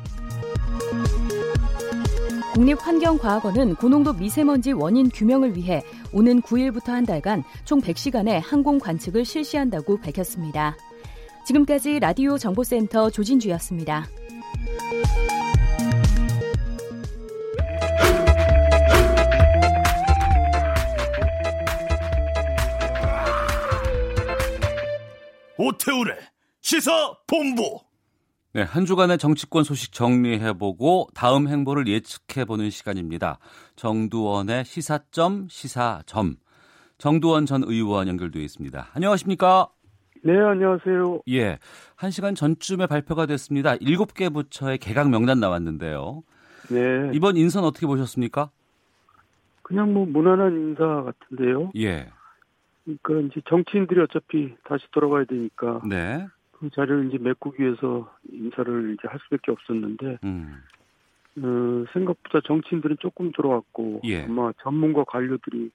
국립환경과학원은 고농도 미세먼지 원인 규명을 위해 오는 9일부터 한 달간 총 100시간의 항공 관측을 실시한다고 밝혔습니다. 지금까지 라디오 정보센터 조진주였습니다. 오태우래 시사 본부 네, 한 주간의 정치권 소식 정리해보고 다음 행보를 예측해보는 시간입니다. 정두원의 시사점 시사점. 정두원 전 의원 연결되어 있습니다. 안녕하십니까? 네, 안녕하세요. 예, 한 시간 전쯤에 발표가 됐습니다. 일곱 개 부처의 개각 명단 나왔는데요. 네. 이번 인선 어떻게 보셨습니까? 그냥 뭐 무난한 인사 같은데요. 예. 그러니까 이제 정치인들이 어차피 다시 돌아가야 되니까. 네. 그 자리를 이제 메꾸기 위해서 인사를 이제 할 수밖에 없었는데 음. 어, 생각보다 정치인들은 조금 들어왔고 예. 아마 전문가 관료들이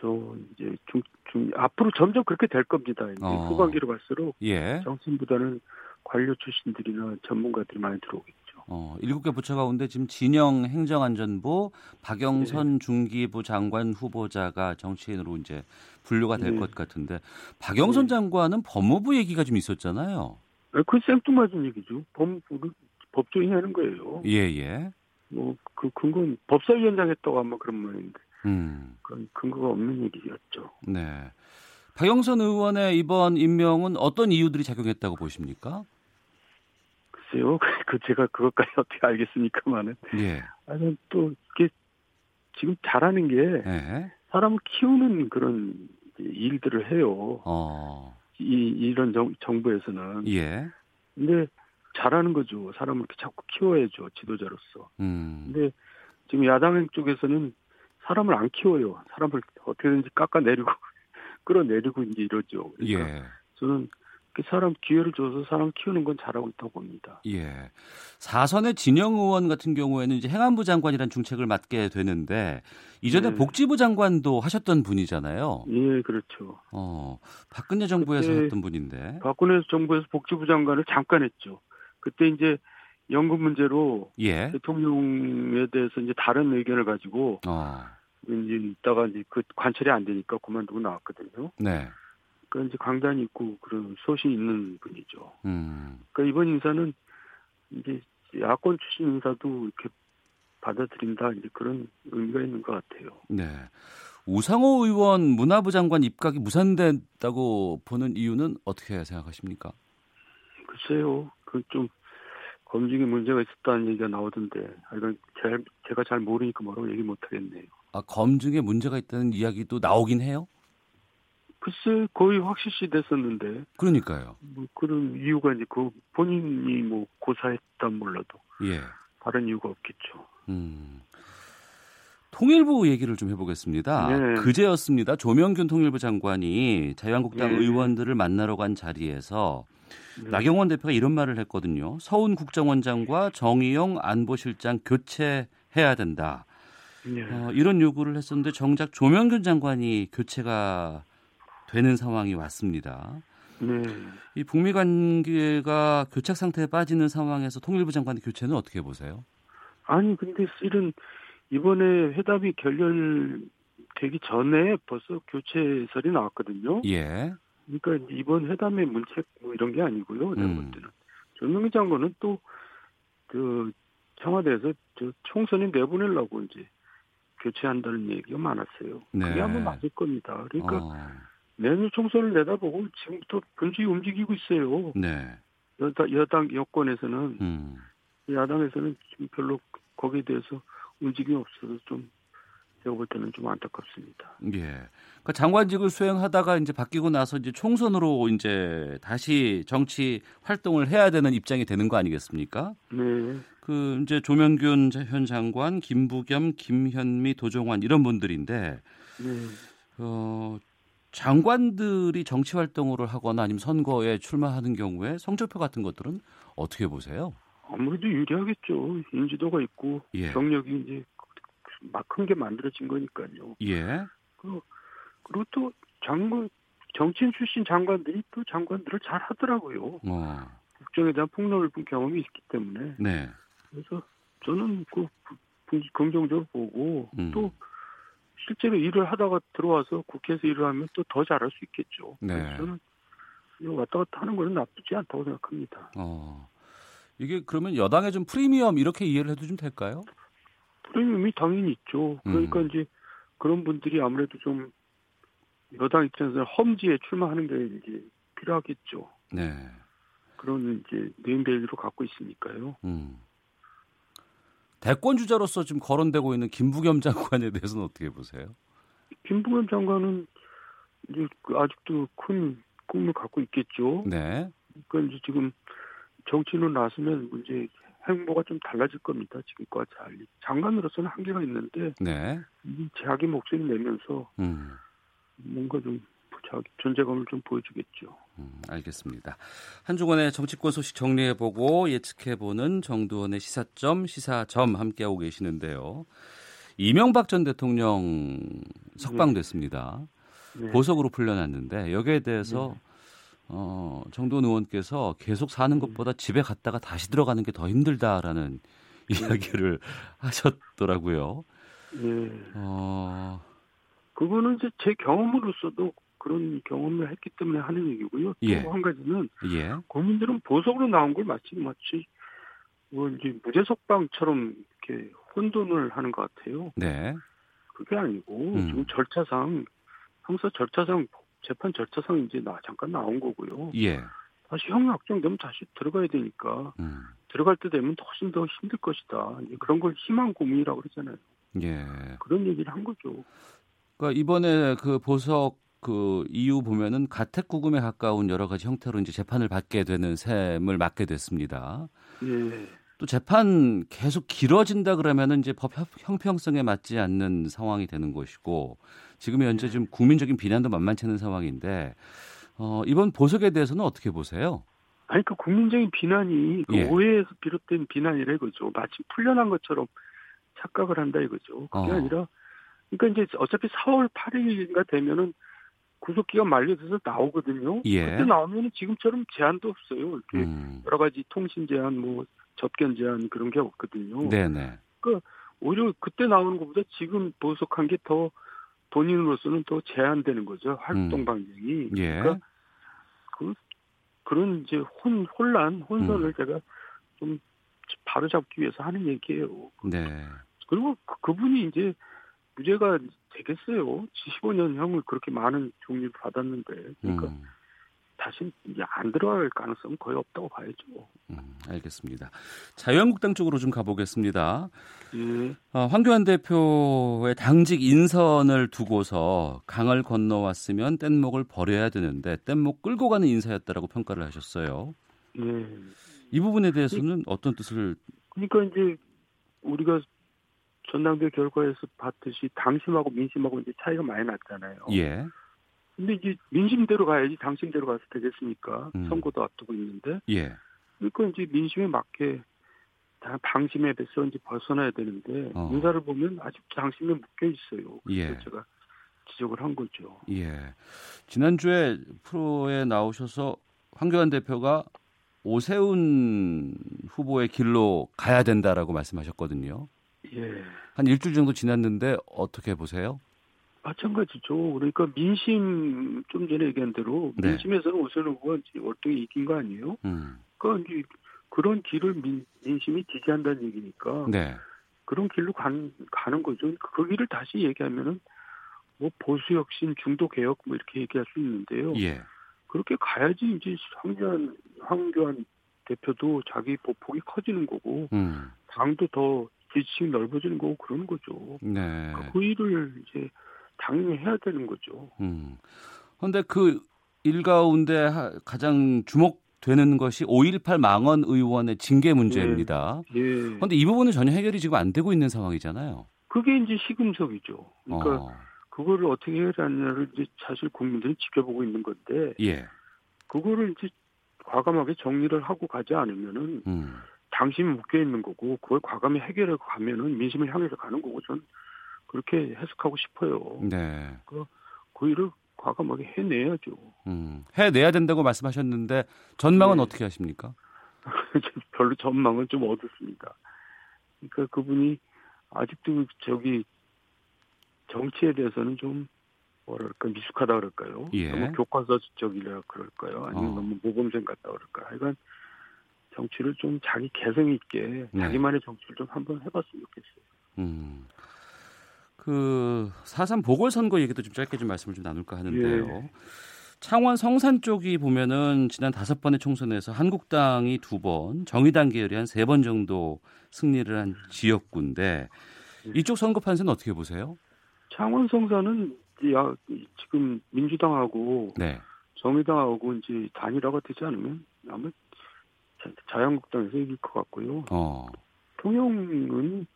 저 이제 중, 중 앞으로 점점 그렇게 될 겁니다. 이제 어. 후반기로 갈수록 예. 정치인보다는 관료 출신들이나 전문가들이 많이 들어오겠죠. 어, 일곱 개 부처 가운데 지금 진영 행정안전부 박영선 네. 중기부 장관 후보자가 정치인으로 이제 분류가 될것 네. 같은데 박영선 네. 장관은 법무부 얘기가 좀 있었잖아요. 네, 그 생뚱맞은 얘기죠. 법무부를 법조인이 하는 거예요. 예, 예. 뭐, 그, 근거는 법사위원장 했다고 아마 그런 모양인데. 음. 그건 근거가 없는 얘기였죠. 네. 박영선 의원의 이번 임명은 어떤 이유들이 작용했다고 보십니까? 글쎄요. 그 제가 그것까지 어떻게 알겠습니까만은. 예. 아니 또 이게 지금 잘하는 게 예. 사람을 키우는 그런 일들을 해요. 어. 이 이런 정, 정부에서는. 예. 근데 잘하는 거죠. 사람을 이렇게 자꾸 키워야죠. 지도자로서. 음. 근데 지금 야당 쪽에서는 사람을 안 키워요. 사람을 어떻게든지 깎아내리고 끌어내리고 이제 이러죠. 그러니까 예. 저는 사람 기회를 줘서 사람 키우는 건 잘하고 있다고 봅니다. 예. 사선의 진영 의원 같은 경우에는 이제 행안부 장관이란 중책을 맡게 되는데 이전에 네. 복지부 장관도 하셨던 분이잖아요. 예, 그렇죠. 어, 박근혜 정부에서 했던 분인데. 박근혜 정부에서 복지부 장관을 잠깐 했죠. 그때 이제 연금 문제로 예. 대통령에 대해서 이제 다른 의견을 가지고 어. 이제 있다가 이제 그 관철이 안 되니까 그만두고 나왔거든요. 네. 그러니까 이제 강단이 있고 그런 소신 있는 분이죠. 음. 그러니까 이번 인사는 이제 야권 출신 인사도 이렇게 받아들인다 이제 그런 의미가 있는 것 같아요. 네. 우상호 의원 문화부 장관 입각이 무산됐다고 보는 이유는 어떻게 생각하십니까? 글쎄요. 그 좀 검증에 문제가 있었다는 얘기가 나오던데, 아, 이건 제가 잘 모르니까 뭐라고 얘기 못 하겠네요. 아, 검증에 문제가 있다는 이야기도 나오긴 해요? 글쎄 거의 확실시 됐었는데. 그러니까요. 뭐 그런 이유가 이제 그 본인이 뭐 고사했다 몰라도. 예. 다른 이유가 없겠죠. 음. 통일부 얘기를 좀 해보겠습니다. 네. 그제였습니다. 조명균 통일부 장관이 자유한국당 네. 의원들을 만나러 간 자리에서 네. 나경원 대표가 이런 말을 했거든요. 서훈 국정원장과 정의용 안보실장 교체해야 된다. 네. 어, 이런 요구를 했었는데 정작 조명균 장관이 교체가 되는 상황이 왔습니다. 네. 이 북미 관계가 교착 상태에 빠지는 상황에서 통일부 장관의 교체는 어떻게 보세요? 아니 근데 실은 이번에 회담이 결렬되기 전에 벌써 교체설이 나왔거든요. 예. 그러니까 이번 회담의 문책 뭐 이런 게 아니고요. 내가 음. 볼 때는 조명희 장관은 또그 청와대에서 저 총선에 내보내려고 이제 교체한다는 얘기가 많았어요. 네. 그게 아마 맞을 겁니다. 그러니까 어. 내년 총선을 내다보고 지금부터 분주히 움직이고 있어요. 네. 여당, 여당 여권에서는 음. 야당에서는 지금 별로 거기에 대해서 움직임이 없어서 좀 제가 볼 때는 좀 안타깝습니다. 예. 그러니까 장관직을 수행하다가 이제 바뀌고 나서 이제 총선으로 이제 다시 정치 활동을 해야 되는 입장이 되는 거 아니겠습니까? 네. 그 이제 조명균 현 장관, 김부겸, 김현미, 도종환 이런 분들인데 네. 어, 장관들이 정치 활동을 하거나 아니면 선거에 출마하는 경우에 성적표 같은 것들은 어떻게 보세요? 아무래도 유리하겠죠. 인지도가 있고 예. 경력이 이제 막 큰 게 만들어진 거니까요. 예. 그리고, 그리고 또 장관 정치인 출신 장관들이 또 장관들을 잘 하더라고요. 어. 국정에 대한 폭넓은 경험이 있기 때문에. 네. 그래서 저는 그 긍정적으로 보고 음. 또 실제로 일을 하다가 들어와서 국회에서 일을 하면 또 더 잘할 수 있겠죠. 네. 저는 왔다 갔다 하는 것은 나쁘지 않다고 생각합니다. 어. 이게 그러면 여당의 좀 프리미엄 이렇게 이해를 해도 좀 될까요? 프리미엄이 당연히 있죠. 그러니까 음. 이제 그런 분들이 아무래도 좀 여당 입장에서 험지에 출마하는 게 이제 필요하겠죠. 네. 그런 이제 네임밸류로 갖고 있으니까요. 음. 대권 주자로서 지금 거론되고 있는 김부겸 장관에 대해서는 어떻게 보세요? 김부겸 장관은 이제 그 아직도 큰 꿈을 갖고 있겠죠. 네. 그러니까 이제 지금 정치인으로 나서면 이제 행보가 좀 달라질 겁니다. 지금과 달리 장관으로서는 한계가 있는데 네. 자기 목소리 내면서 음. 뭔가 좀 자기 존재감을 좀 보여주겠죠. 음, 알겠습니다. 한 주간의 정치권 소식 정리해보고 예측해보는 정두원의 시사점, 시사점 함께하고 계시는데요. 이명박 전 대통령 석방됐습니다. 네. 보석으로 풀려났는데 여기에 대해서 네. 어, 정두원 의원께서 계속 사는 네. 것보다 집에 갔다가 다시 들어가는 게 더 힘들다라는 네. 이야기를 하셨더라고요. 네. 어... 그거는 이제 제 경험으로서도 그런 경험을 했기 때문에 하는 얘기고요. 예. 또한 가지는 예. 국민들은 보석으로 나온 걸 마치 마치 뭐 이제 무죄석방처럼 이렇게 혼돈을 하는 것 같아요. 네. 그게 아니고 음. 지금 절차상 형사 절차상 재판 절차상 이제 나 잠깐 나온 거고요. 예. 다시 형이 확정되면 다시 들어가야 되니까 음. 들어갈 때 되면 훨씬 더 힘들 것이다. 그런 걸 희망 고문이라고 그러잖아요. 예. 그런 얘기를 한 거죠. 그러니까 이번에 그 보석 그 이유 보면은 가택 구금에 가까운 여러 가지 형태로 이제 재판을 받게 되는 셈을 맞게 됐습니다. 예. 또 재판 계속 길어진다 그러면은 이제 법 형평성에 맞지 않는 상황이 되는 것이고 지금 현재 예. 지금 국민적인 비난도 만만치 않은 상황인데 어, 이번 보석에 대해서는 어떻게 보세요? 아니 그 국민적인 비난이 그 예. 오해에서 비롯된 비난이라 이거죠. 마치 풀려난 것처럼 착각을 한다 이거죠. 그게 어. 아니라 그러니까 이제 어차피 4월 8일인가 되면은 구속기간 만료돼서 나오거든요. 예. 그때 나오면 지금처럼 제한도 없어요. 이렇게 음. 여러 가지 통신 제한, 뭐 접견 제한 그런 게 없거든요. 네네. 그 오히려 그때 나오는 것보다 지금 보석한 게 더 본인으로서는 더 제한되는 거죠. 활동 음. 반경이. 예. 그러니까 그 그런 이제 혼 혼란, 혼선을 음. 제가 좀 바로 잡기 위해서 하는 얘기예요. 네. 그리고 그, 그분이 이제 무죄가 되겠어요. 15년형을 그렇게 많은 종류를 받았는데. 그러니까 음. 다시 이제 안 들어갈 가능성은 거의 없다고 봐야죠. 음, 알겠습니다. 자유한국당 쪽으로 좀 가보겠습니다. 예. 어, 황교안 대표의 당직 인선을 두고서 강을 건너왔으면 뗏목을 버려야 되는데 뗏목 끌고 가는 인사였다라고 평가를 하셨어요. 예. 이 부분에 대해서는 어떤 뜻을? 그러니까 이제 우리가 전당대 결과에서 봤듯이 당심하고 민심하고 이제 차이가 많이 났잖아요. 예. 근데 이제 민심대로 가야지 당심대로 가서 되겠습니까? 음. 선거도 앞두고 있는데. 예. 그러니까 이제 민심에 맞게 다 당심에 대해서 이제 벗어나야 되는데 어. 인사를 보면 아직 당심에 묶여 있어요. 그래서 예. 제가 지적을 한 거죠. 예. 지난주에 프로에 나오셔서 황교안 대표가 오세훈 후보의 길로 가야 된다라고 말씀하셨거든요. 예. 한 일주일 정도 지났는데 어떻게 보세요? 마찬가지죠. 그러니까 민심 좀 전에 얘기한 대로 네. 민심에서는 오세훈 후보가 월등히 이긴 거 아니에요? 음. 그러니까 이제 그런 길을 민, 민심이 지지한다는 얘기니까 네. 그런 길로 간, 가는 거죠. 그 길을 다시 얘기하면은 뭐 보수 혁신, 중도 개혁 뭐 이렇게 얘기할 수 있는데요. 예. 그렇게 가야지 이제 황교안 황교안 대표도 자기 보폭이 커지는 거고 음. 당도 더 지지층이 넓어지는 거고 그런 거죠. 네. 그 일을 이제 당연히 해야 되는 거죠. 음. 그런데 그 일 가운데 가장 주목 되는 것이 5.18 망원 의원의 징계 문제입니다. 그런데 예. 이 부분은 전혀 해결이 지금 안 되고 있는 상황이잖아요. 그게 이제 시금석이죠. 그러니까 어. 그거를 어떻게 해야 하느냐를 이제 사실 국민들이 지켜보고 있는 건데, 예. 그거를 이제 과감하게 정리를 하고 가지 않으면은 음. 당신이 묶여 있는 거고 그걸 과감히 해결하고 가면은 민심을 향해서 가는 거고 전 그렇게 해석하고 싶어요. 네. 그, 그 일을 과감하게 해내야죠. 음, 해내야 된다고 말씀하셨는데 전망은 네. 어떻게 하십니까? 별로 전망은 좀 어둡습니다. 그러니까 그분이 아직도 저기 정치에 대해서는 좀 뭐랄까 미숙하다 그럴까요? 예. 너무 교과서적이라 그럴까요? 아니면 어. 너무 모범생 같다 그럴까요? 하여간 정치를 좀 자기 개성 있게 네. 자기만의 정치를 좀 한번 해봤으면 좋겠어요. 음. 그4.3 보궐선거 얘기도 좀 짧게 좀 말씀을 좀 나눌까 하는데요. 예. 창원 성산 쪽이 보면은 지난 다섯 번의 총선에서 한국당이 두 번, 정의당 계열이 한 세 번 정도 승리를 한 지역구인데 예. 이쪽 선거 판세는 어떻게 보세요? 창원 성산은 야, 지금 민주당하고 네. 정의당하고 이제 단일화가 되지 않으면 아마 자유한국당에서 이길 것 같고요. 어. 통영은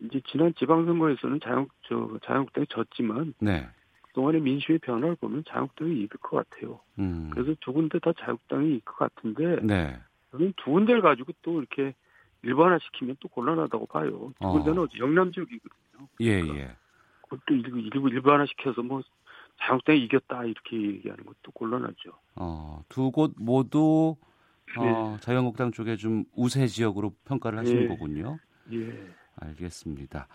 이제 지난 지방선거에서는 자유, 저, 자유한국당이 졌지만 네. 그동안의 민심의 변화를 보면 자유한국당이 이길 것 같아요. 음. 그래서 두 군데 다 자유한국당이 이길 것 같은데 네. 저는 두 군데를 가지고 또 이렇게 일반화 시키면 또 곤란하다고 봐요. 두 어. 군데는 어. 영남 지역이거든요. 예, 그러니까 예. 그것도 일부, 일부 일반화 시켜서 뭐 자유한국당이 이겼다 이렇게 얘기하는 것도 곤란하죠. 어, 두 곳 모두 어, 네. 자유한국당 쪽에 좀 우세 지역으로 평가를 하시는 예. 거군요. 예. 알겠습니다.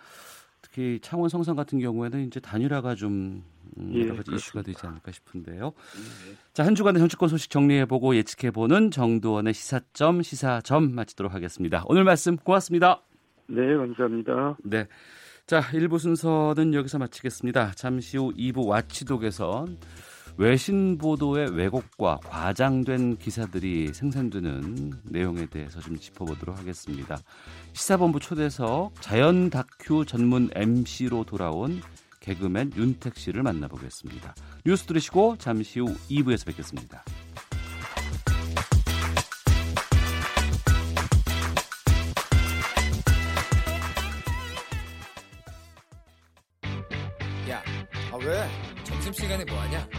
특히 창원 성산 같은 경우에는 이제 단일화가 좀 음, 예, 여러 가지 이슈가 되지 않을까 싶은데요. 예. 자, 한 주간의 정치권 소식 정리해보고 예측해보는 정두원의 시사점, 시사점 마치도록 하겠습니다. 오늘 말씀 고맙습니다. 네, 감사합니다. 네. 자, 1부 순서는 여기서 마치겠습니다. 잠시 후 2부 와치독에선 외신 보도의 왜곡과 과장된 기사들이 생산되는 내용에 대해서 좀 짚어보도록 하겠습니다. 시사본부 초대석 자연 다큐 전문 MC로 돌아온 개그맨 윤택 씨를 만나보겠습니다. 뉴스 들으시고 잠시 후 2부에서 뵙겠습니다. 야, 아 왜? 점심시간에 뭐하냐?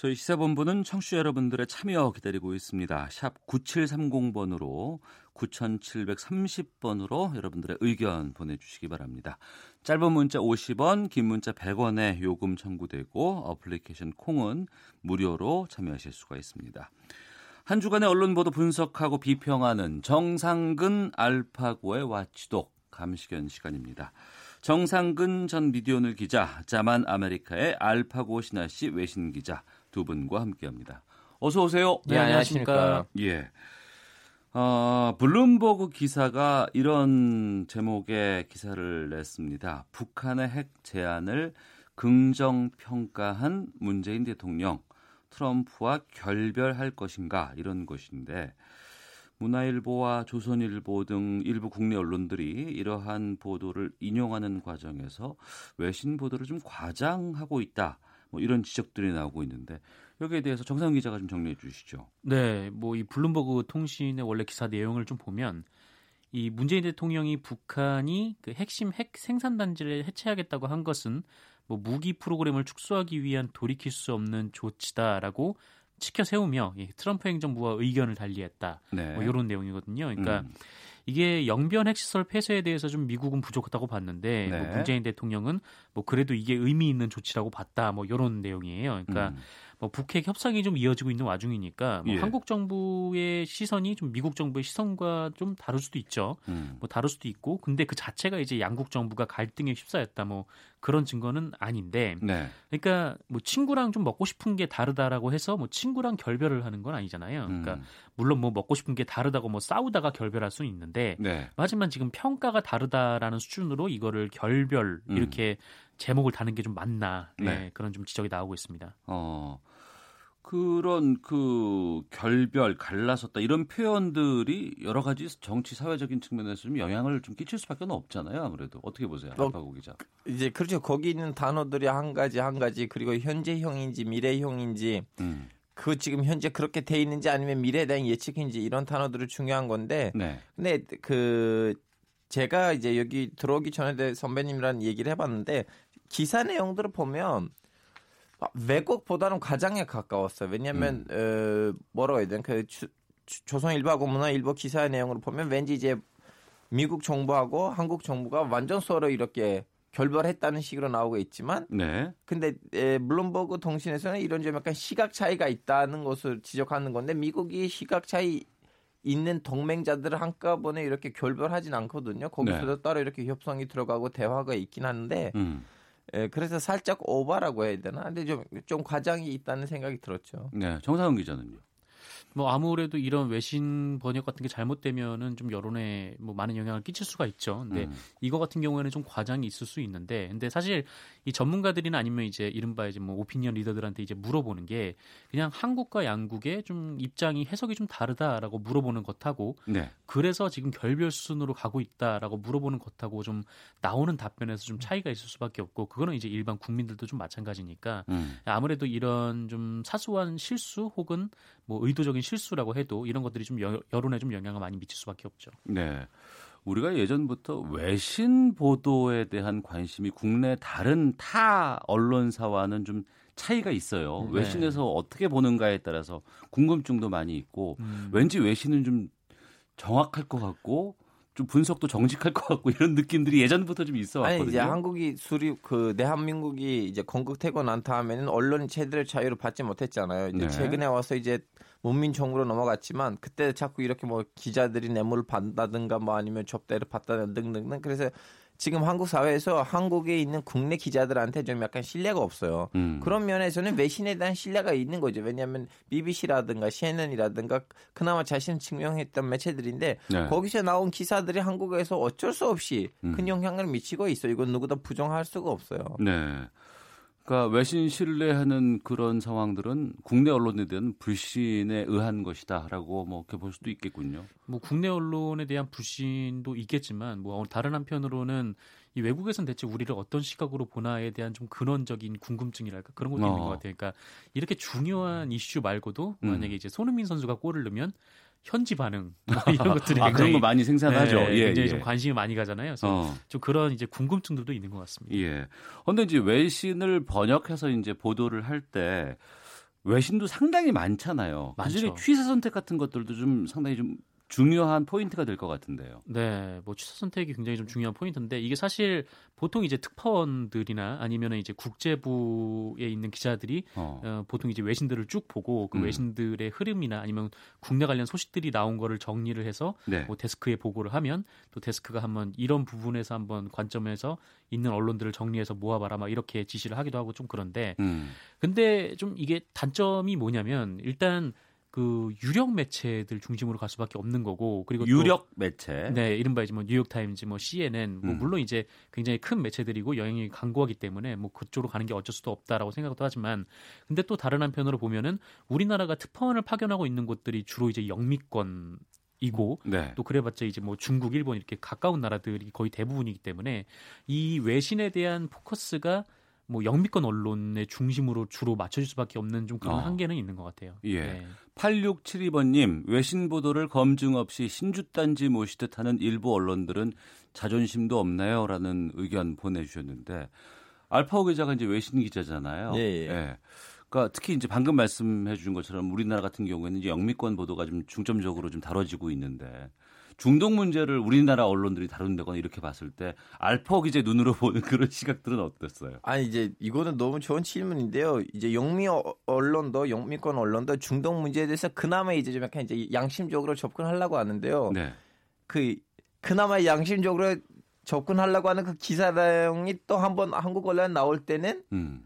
저희 시사본부는 청취자 여러분들의 참여 기다리고 있습니다. 샵 9730번으로 9730번으로 여러분들의 의견 보내주시기 바랍니다. 짧은 문자 50원, 긴 문자 100원에 요금 청구되고 어플리케이션 콩은 무료로 참여하실 수가 있습니다. 한 주간의 언론 보도 분석하고 비평하는 정상근 알파고의 와치독 감시견 시간입니다. 정상근 전 미디어널 기자, 자만 아메리카의 알파고 신하 씨 외신 기자, 두 분과 함께합니다. 어서 오세요. 네, 안녕하십니까. 예. 어, 블룸버그 기사가 이런 제목의 기사를 냈습니다. 북한의 핵 제안을 긍정 평가한 문재인 대통령 트럼프와 결별할 것인가 이런 것인데 문화일보와 조선일보 등 일부 국내 언론들이 이러한 보도를 인용하는 과정에서 외신 보도를 좀 과장하고 있다. 뭐 이런 지적들이 나오고 있는데 여기에 대해서 정상 기자가 좀 정리해 주시죠. 네, 뭐 이 블룸버그 통신의 원래 기사 내용을 좀 보면 이 문재인 대통령이 북한이 그 핵심 핵 생산 단지를 해체하겠다고 한 것은 뭐 무기 프로그램을 축소하기 위한 돌이킬 수 없는 조치다라고 치켜 세우며 예, 트럼프 행정부와 의견을 달리했다. 네. 뭐 이런 내용이거든요. 그러니까 음. 이게 영변 핵시설 폐쇄에 대해서 좀 미국은 부족하다고 봤는데 뭐 네. 뭐 문재인 대통령은 뭐 그래도 이게 의미 있는 조치라고 봤다. 뭐 이런 내용이에요. 그러니까 음. 뭐 북핵 협상이 좀 이어지고 있는 와중이니까 뭐 예. 한국 정부의 시선이 좀 미국 정부의 시선과 좀 다를 수도 있죠. 음. 뭐 다를 수도 있고 근데 그 자체가 이제 양국 정부가 갈등에 휩싸였다 뭐 그런 증거는 아닌데 네. 그러니까 뭐 친구랑 좀 먹고 싶은 게 다르다라고 해서 뭐 친구랑 결별을 하는 건 아니잖아요. 그러니까 음. 물론 뭐 먹고 싶은 게 다르다고 뭐 싸우다가 결별할 수는 있는데 네. 하지만 지금 평가가 다르다라는 수준으로 이거를 결별 음. 이렇게 제목을 다는 게 좀 맞나 네. 네. 그런 좀 지적이 나오고 있습니다. 어. 그런 그 결별, 갈라섰다 이런 표현들이 여러 가지 정치 사회적인 측면에서 좀 영향을 좀 끼칠 수밖에 없잖아요. 아무래도 어떻게 보세요, 어, 알파고 기자? 이제 그렇죠. 거기 있는 단어들이 한 가지 한 가지 그리고 현재형인지 미래형인지 음. 그 지금 현재 그렇게 돼 있는지 아니면 미래에 대한 예측인지 이런 단어들이 중요한 건데. 네. 근데 그 제가 이제 여기 들어오기 전에 선배님이랑 얘기를 해봤는데 기사 내용들을 보면 아, 외국보다는 가장에 가까웠어요. 왜냐하면 음. 어, 뭐라고 해야 되나 그 조선일보하고 문화일보 기사의 내용으로 보면 왠지 이제 미국 정부하고 한국 정부가 완전 서로 이렇게 결별했다는 식으로 나오고 있지만, 네. 근데 에, 블룸버그 통신에서는 이런 좀 약간 시각 차이가 있다는 것을 지적하는 건데 미국이 시각 차이 있는 동맹자들을 한꺼번에 이렇게 결별하진 않거든요. 거기서도 네. 따로 이렇게 협상이 들어가고 대화가 있긴 한데. 음. 예, 그래서 살짝 오바라고 해야 되나? 근데 좀, 좀 과장이 있다는 생각이 들었죠. 네, 정상훈 기자는요. 뭐 아무래도 이런 외신 번역 같은 게 잘못되면은 좀 여론에 뭐 많은 영향을 끼칠 수가 있죠. 근데 음. 이거 같은 경우에는 좀 과장이 있을 수 있는데, 근데 사실 이 전문가들이나 아니면 이제 이른바 이제 뭐 오피니언 리더들한테 이제 물어보는 게 그냥 한국과 양국의 좀 입장이 해석이 좀 다르다라고 물어보는 것하고, 네. 그래서 지금 결별 수순으로 가고 있다라고 물어보는 것하고 좀 나오는 답변에서 좀 차이가 있을 수밖에 없고, 그거는 이제 일반 국민들도 좀 마찬가지니까 음. 아무래도 이런 좀 사소한 실수 혹은 뭐 의도적인 실수라고 해도 이런 것들이 좀 여, 여론에 좀 영향을 많이 미칠 수밖에 없죠. 네. 우리가 예전부터 외신 보도에 대한 관심이 국내 다른 타 언론사와는 좀 차이가 있어요. 네. 외신에서 어떻게 보는가에 따라서 궁금증도 많이 있고 음. 왠지 외신은 좀 정확할 것 같고 좀 분석도 정직할 것 같고 이런 느낌들이 예전부터 좀 있어 왔거든요. 아니 이제 한국이 수립 그 대한민국이 이제 건국되고 난 다음에는 언론이 제대로 자유를 받지 못했잖아요. 이제 네. 최근에 와서 이제 문민정부로 넘어갔지만 그때 자꾸 이렇게 뭐 기자들이 뇌물을 받다든가 뭐 아니면 접대를 받다든 등등등 그래서 지금 한국 사회에서 한국에 있는 국내 기자들한테 좀 약간 신뢰가 없어요. 음. 그런 면에서는 외신에 대한 신뢰가 있는 거죠. 왜냐하면 BBC라든가 CNN이라든가 그나마 자신을 증명했던 매체들인데 네. 거기서 나온 기사들이 한국에서 어쩔 수 없이 음. 큰 영향을 미치고 있어. 요 이건 누구도 부정할 수가 없어요. 네. 그러니까 외신 신뢰하는 그런 상황들은 국내 언론에 대한 불신에 의한 것이다라고 뭐 이렇게 볼 수도 있겠군요. 뭐 국내 언론에 대한 불신도 있겠지만 뭐 다른 한편으로는 이 외국에선 대체 우리를 어떤 시각으로 보나에 대한 좀 근원적인 궁금증이랄까 그런 것도 어. 있는 것 같아요. 그러니까 이렇게 중요한 이슈 말고도 음. 만약에 이제 손흥민 선수가 골을 넣으면 현지 반응 뭐 이런 것들이 아, 그런 거 많이 생산하죠. 네, 예, 굉장히 예. 좀 관심이 많이 가잖아요. 그래서 어. 좀 그런 이제 궁금증들도 있는 것 같습니다. 예. 그런데 이제 외신을 번역해서 이제 보도를 할 때 외신도 상당히 많잖아요. 그중에 취사 선택 같은 것들도 좀 상당히 좀 중요한 포인트가 될 것 같은데요. 네, 뭐 취사 선택이 굉장히 좀 중요한 포인트인데 이게 사실 보통 이제 특파원들이나 아니면 이제 국제부에 있는 기자들이 어. 어. 보통 이제 외신들을 쭉 보고 그 음. 외신들의 흐름이나 아니면 국내 관련 소식들이 나온 거를 정리를 해서 네. 뭐 데스크에 보고를 하면 또 데스크가 한번 이런 부분에서 한번 관점에서 있는 언론들을 정리해서 모아봐라 막 이렇게 지시를 하기도 하고 좀 그런데 음. 근데 좀 이게 단점이 뭐냐면 일단 그 유력 매체들 중심으로 갈 수밖에 없는 거고 그리고 유력 매체 네 이른바 이제 뭐 뉴욕 타임즈 뭐 CNN 뭐 음. 물론 이제 굉장히 큰 매체들이고 영향이 강고하기 때문에 뭐 그쪽으로 가는 게 어쩔 수도 없다라고 생각도 하지만 근데 또 다른 한편으로 보면은 우리나라가 특파원을 파견하고 있는 곳들이 주로 이제 영미권 이고 네. 또 그래봤자 이제 뭐 중국, 일본 이렇게 가까운 나라들이 거의 대부분이기 때문에 이 외신에 대한 포커스가 뭐 영미권 언론의 중심으로 주로 맞춰질 수밖에 없는 좀 그런 어. 한계는 있는 것 같아요. 예. 네. 8672번님 외신 보도를 검증 없이 신주단지 모시듯 하는 일부 언론들은 자존심도 없나요?라는 의견 보내주셨는데 알파오 기자가 이제 외신 기자잖아요. 예. 예. 예. 그러니까 특히 이제 방금 말씀해 주신 것처럼 우리나라 같은 경우에는 이제 영미권 보도가 좀 중점적으로 좀 다뤄지고 있는데 중동 문제를 우리나라 언론들이 다룬다거나 이렇게 봤을 때 알파 기제 눈으로 보는 그런 시각들은 어땠어요? 아니 이제 이거는 너무 좋은 질문인데요. 이제 영미 언론도 영미권 언론도 중동 문제에 대해서 그나마 이제 좀 약간 이제 양심적으로 접근하려고 하는데요. 네. 그 그나마 양심적으로 접근하려고 하는 그 기사량이 또 한 번 한국 언론 나올 때는 음.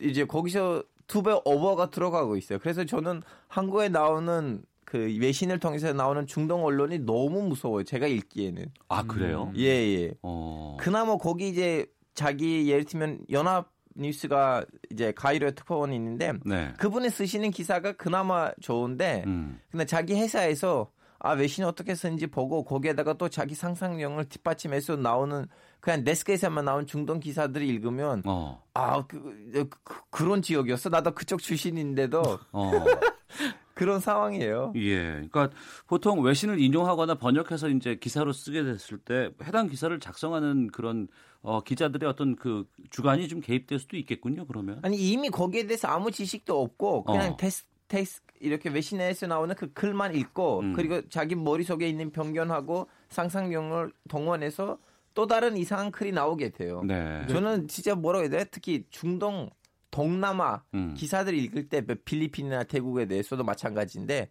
이제 거기서 두 배 오버가 들어가고 있어요. 그래서 저는 한국에 나오는 그 외신을 통해서 나오는 중동 언론이 너무 무서워요. 제가 읽기에는. 아 그래요? 예 예. 어. 그나마 거기 이제 자기 예를 들면 연합 뉴스가 이제 가이로에 특파원이 있는데 네. 그분이 쓰시는 기사가 그나마 좋은데 음. 근데 자기 회사에서 아 외신이 어떻게 쓰는지 보고 거기에다가 또 자기 상상력을 뒷받침해서 나오는 그냥 데스크에서만 나온 중동 기사들을 읽으면 어. 아 그 그, 런 지역이었어 나도 그쪽 출신인데도 어. 그런 상황이에요. 예. 그러니까 보통 외신을 인용하거나 번역해서 이제 기사로 쓰게 됐을 때 해당 기사를 작성하는 그런 어, 기자들의 어떤 그 주관이 좀 개입될 수도 있겠군요. 그러면 아니 이미 거기에 대해서 아무 지식도 없고 그냥 어. 테스 테스 이렇게 외신에서 나오는 그 글만 읽고 음. 그리고 자기 머릿속에 있는 편견하고 상상력을 동원해서 또 다른 이상한 글이 나오게 돼요. 네. 저는 진짜 뭐라고 해야 돼? 특히 중동 동남아 음. 기사들 읽을 때뭐 필리핀이나 태국에 대해서도 마찬가지인데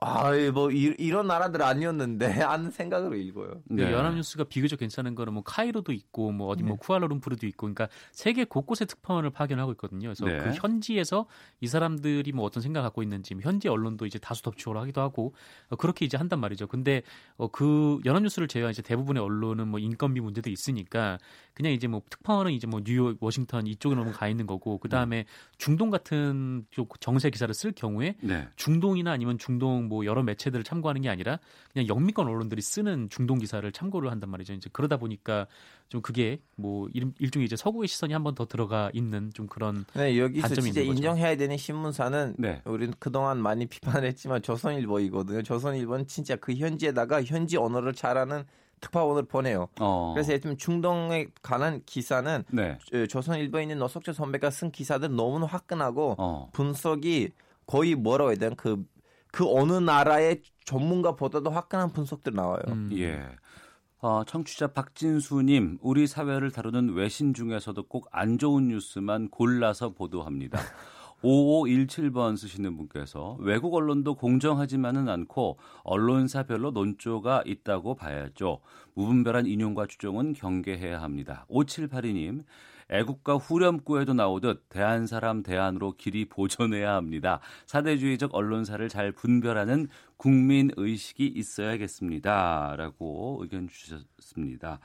아이 뭐 이, 런 나라들 아니었는데 하는 생각으로 읽어요. 네. 연합뉴스가 비교적 괜찮은 거는 뭐 카이로도 있고 뭐 어디 뭐 네. 쿠알라룸푸르도 있고 그러니까 세계 곳곳에 특파원을 파견하고 있거든요. 그래서 네. 그 현지에서 이 사람들이 뭐 어떤 생각 갖고 있는지 뭐 현지 언론도 이제 다수 덮치오를 하기도 하고 어, 그렇게 이제 한단 말이죠. 근데 어, 그 연합뉴스를 제외한 이제 대부분의 언론은 뭐 인건비 문제도 있으니까 그냥 이제 뭐 특파원은 이제 뭐 뉴욕, 워싱턴 이쪽에 너무 가 있는 거고 그 다음에 네. 중동 같은 쪽 정세 기사를 쓸 경우에 네. 중동이나 아니면 중동 뭐 여러 매체들을 참고하는 게 아니라 그냥 영미권 언론들이 쓰는 중동 기사를 참고를 한단 말이죠. 이제 그러다 보니까 좀 그게 뭐 일종의 이제 서구의 시선이 한 번 더 들어가 있는 좀 그런 네, 여기서 단점이 진짜 인정해야 되는 신문사는 네. 우리는 그동안 많이 비판을 했지만 조선일보이거든요. 조선일보는 진짜 그 현지에다가 현지 언어를 잘하는 특파원을 보내요. 어. 그래서 예를 들면 중동에 관한 기사는 네. 조선일보에 있는 노석조 선배가 쓴 기사들 너무 화끈하고 어. 분석이 거의 뭐라고 해야 되나 그, 그 어느 나라의 전문가보다도 화끈한 분석들 나와요. 음. 예. 어, 청취자 박진수님, 우리 사회를 다루는 외신 중에서도 꼭 안 좋은 뉴스만 골라서 보도합니다. 5517번 쓰시는 분께서 외국 언론도 공정하지만은 않고 언론사별로 논조가 있다고 봐야죠. 무분별한 인용과 추종은 경계해야 합니다. 5782님, 애국가 후렴구에도 나오듯 대한 사람 대안으로 길이 보존해야 합니다. 사대주의적 언론사를 잘 분별하는 국민 의식이 있어야겠습니다. 라고 의견 주셨습니다.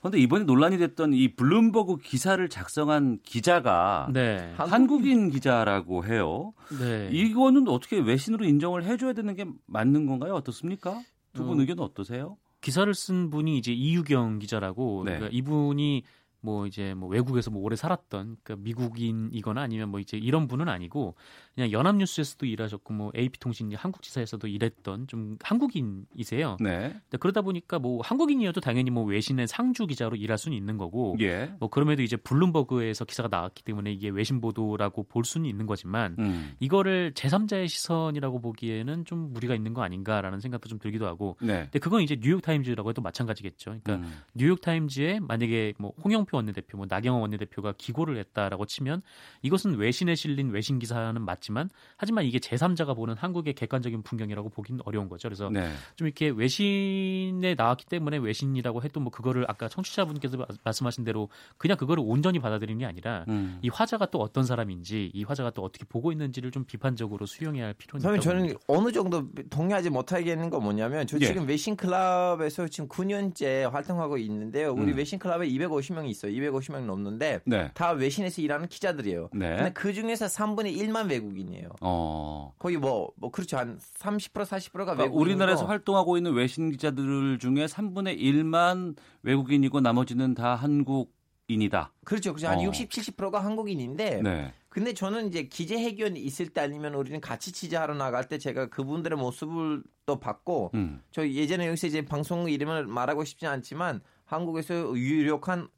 그런데 이번에 논란이 됐던 이 블룸버그 기사를 작성한 기자가 네. 한국인 기자라고 해요. 네. 이거는 어떻게 외신으로 인정을 해줘야 되는 게 맞는 건가요? 어떻습니까? 두분 어, 의견은 어떠세요? 기사를 쓴 분이 이제 이유경 기자라고 네. 그러니까 이분이 뭐 이제 뭐 외국에서 뭐 오래 살았던 그러니까 미국인이거나 아니면 뭐 이제 이런 분은 아니고 그냥 연합뉴스에서도 일하셨고 뭐 AP통신 한국지사에서도 일했던 좀 한국인이세요. 네. 그러다 보니까 뭐 한국인이어도 당연히 뭐 외신의 상주 기자로 일할 수는 있는 거고 예. 뭐 그럼에도 이제 블룸버그에서 기사가 나왔기 때문에 이게 외신 보도라고 볼 수는 있는 거지만 음. 이거를 제3자의 시선이라고 보기에는 좀 무리가 있는 거 아닌가라는 생각도 좀 들기도 하고. 네. 근데 그건 이제 뉴욕 타임즈라고 해도 마찬가지겠죠. 그러니까 음. 뉴욕 타임즈에 만약에 뭐 홍영 표 원내대표, 뭐 나경원 원내대표가 기고를 했다라고 치면 이것은 외신에 실린 외신 기사는 맞 맞지만 하지만 이게 제3자가 보는 한국의 객관적인 풍경이라고 보기는 어려운 거죠. 그래서 네. 좀 이렇게 외신에 나왔기 때문에 외신이라고 해도 뭐 그거를 아까 청취자분께서 말씀하신 대로 그냥 그거를 온전히 받아들이는 게 아니라 음. 이 화자가 또 어떤 사람인지 이 화자가 또 어떻게 보고 있는지를 좀 비판적으로 수용해야 할 필요는 있다고 저는 봅니다. 어느 정도 동의하지 못하겠는 건 뭐냐면 저 예. 지금 외신 클럽에서 지금 9년째 활동하고 있는데요. 우리 음. 외신 클럽에 250명이 있어요. 250명 넘는데 네. 다 외신에서 일하는 기자들이에요. 네. 근데 그 중에서 3분의 1만 외국 외국인이에요. 어. 거의 뭐, 뭐, 그렇죠. 한 30% 40%가 그러니까 외국인. 우리나라에서 활동하고 있는 외신 기자들 중에 3분의 1만 외국인이고 나머지는 다 한국인이다. 그렇죠. 그렇죠. 한 어. 60, 70%가 한국인인데. 네. 근데 저는 이제 기재회견이 있을 때 아니면 우리는 같이 취재하러 나갈 때 제가 그분들의 모습을 또 봤고 음. 저 예전에 여기서 이제 방송 이름을 말하고 싶지 않지만 한국에서 유력한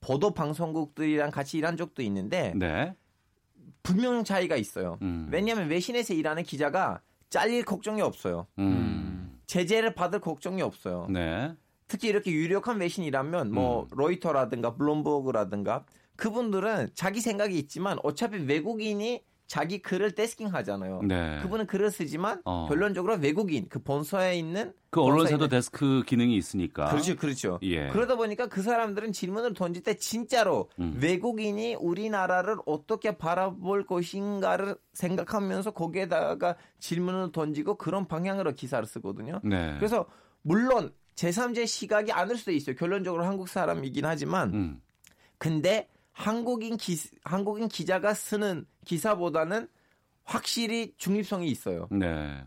보도 방송국들이랑 같이 일한 적도 있는데 네. 분명 차이가 있어요. 음. 왜냐하면 외신에서 일하는 기자가 잘릴 걱정이 없어요. 음. 제재를 받을 걱정이 없어요. 네. 특히 이렇게 유력한 외신이라면 뭐 음. 로이터라든가 블룸버그라든가 그분들은 자기 생각이 있지만 어차피 외국인이 자기 글을 데스킹 하잖아요. 네. 그분은 글을 쓰지만 어. 결론적으로 외국인 그 본사에 있는 그 언론사도 데스크 기능이 있으니까. 그렇죠, 그렇죠. 예. 그러다 보니까 그 사람들은 질문을 던질 때 진짜로 음. 외국인이 우리나라를 어떻게 바라볼 것인가를 생각하면서 거기에다가 질문을 던지고 그런 방향으로 기사를 쓰거든요. 네. 그래서 물론 제3제 시각이 아닐 수도 있어요. 결론적으로 한국 사람이긴 하지만 음. 근데 한국인 기 한국인 기자가 쓰는 기사보다는 확실히 중립성이 있어요. 네.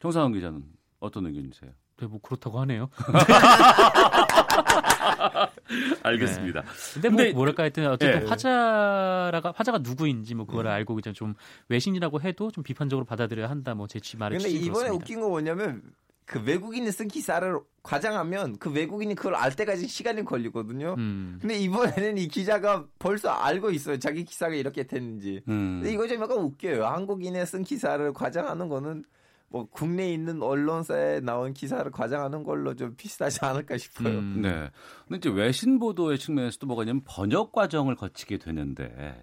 정상훈 기자는 어떤 의견이세요? 네, 뭐 그렇다고 하네요. 알겠습니다. 네. 근데, 뭐 근데 뭐랄까 하여튼 어쨌든 네. 화자라가 화자가 누구인지 뭐 그거를 음. 알고 이제 좀 외신이라고 해도 좀 비판적으로 받아들여야 한다. 뭐 제 말을 근데 이번에 그렇습니다. 웃긴 거 뭐냐면 그 외국인이 쓴 기사를 과장하면 그 외국인이 그걸 알 때까지 시간이 걸리거든요. 음. 근데 이번에는 이 기자가 벌써 알고 있어요. 자기 기사가 이렇게 됐는지. 음. 근데 이거 좀 약간 웃겨요. 한국인의 쓴 기사를 과장하는 거는 뭐 국내에 있는 언론사에 나온 기사를 과장하는 걸로 좀 비슷하지 않을까 싶어요. 음. 네. 근데 이제 외신 보도의 측면에서도 뭐가 있냐면 번역 과정을 거치게 되는데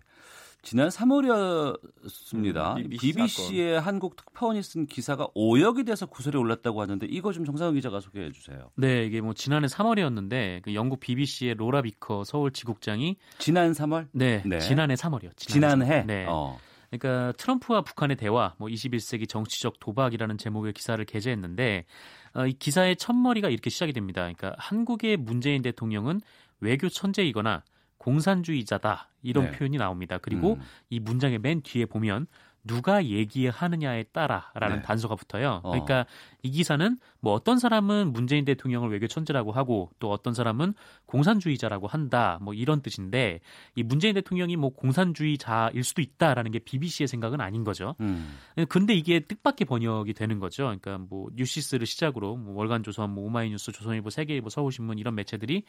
지난 3월이었습니다. 음, BBC의 한국 특파원이 쓴 기사가 오역이 돼서 구설에 올랐다고 하는데 이거 좀 정상훈 기자가 소개해 주세요. 네, 이게 뭐 지난해 3월이었는데 그 영국 BBC의 로라 비커 서울 지국장이 지난 3월? 네, 네. 지난해 3월이요. 지난해. 지난해. 네. 어. 그러니까 트럼프와 북한의 대화, 뭐 21세기 정치적 도박이라는 제목의 기사를 게재했는데 어, 이 기사의 첫머리가 이렇게 시작이 됩니다. 그러니까 한국의 문재인 대통령은 외교 천재이거나 공산주의자다 이런 네. 표현이 나옵니다. 그리고 음. 이 문장의 맨 뒤에 보면 누가 얘기하느냐에 따라라는 네. 단서가 붙어요. 어. 그러니까 이 기사는 뭐 어떤 사람은 문재인 대통령을 외교 천재라고 하고 또 어떤 사람은 공산주의자라고 한다. 뭐 이런 뜻인데 이 문재인 대통령이 뭐 공산주의자일 수도 있다라는 게 BBC의 생각은 아닌 거죠. 음. 근데 이게 뜻밖의 번역이 되는 거죠. 그러니까 뭐 뉴시스를 시작으로 뭐 월간조선, 뭐 오마이뉴스, 조선일보, 세계일보, 서울신문 이런 매체들이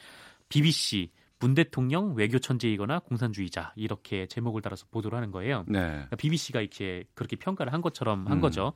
BBC 문 대통령 외교 천재이거나 공산주의자 이렇게 제목을 달아서 보도를 하는 거예요. 네. 그러니까 BBC가 이렇게 그렇게 평가를 한 것처럼 한 음. 거죠.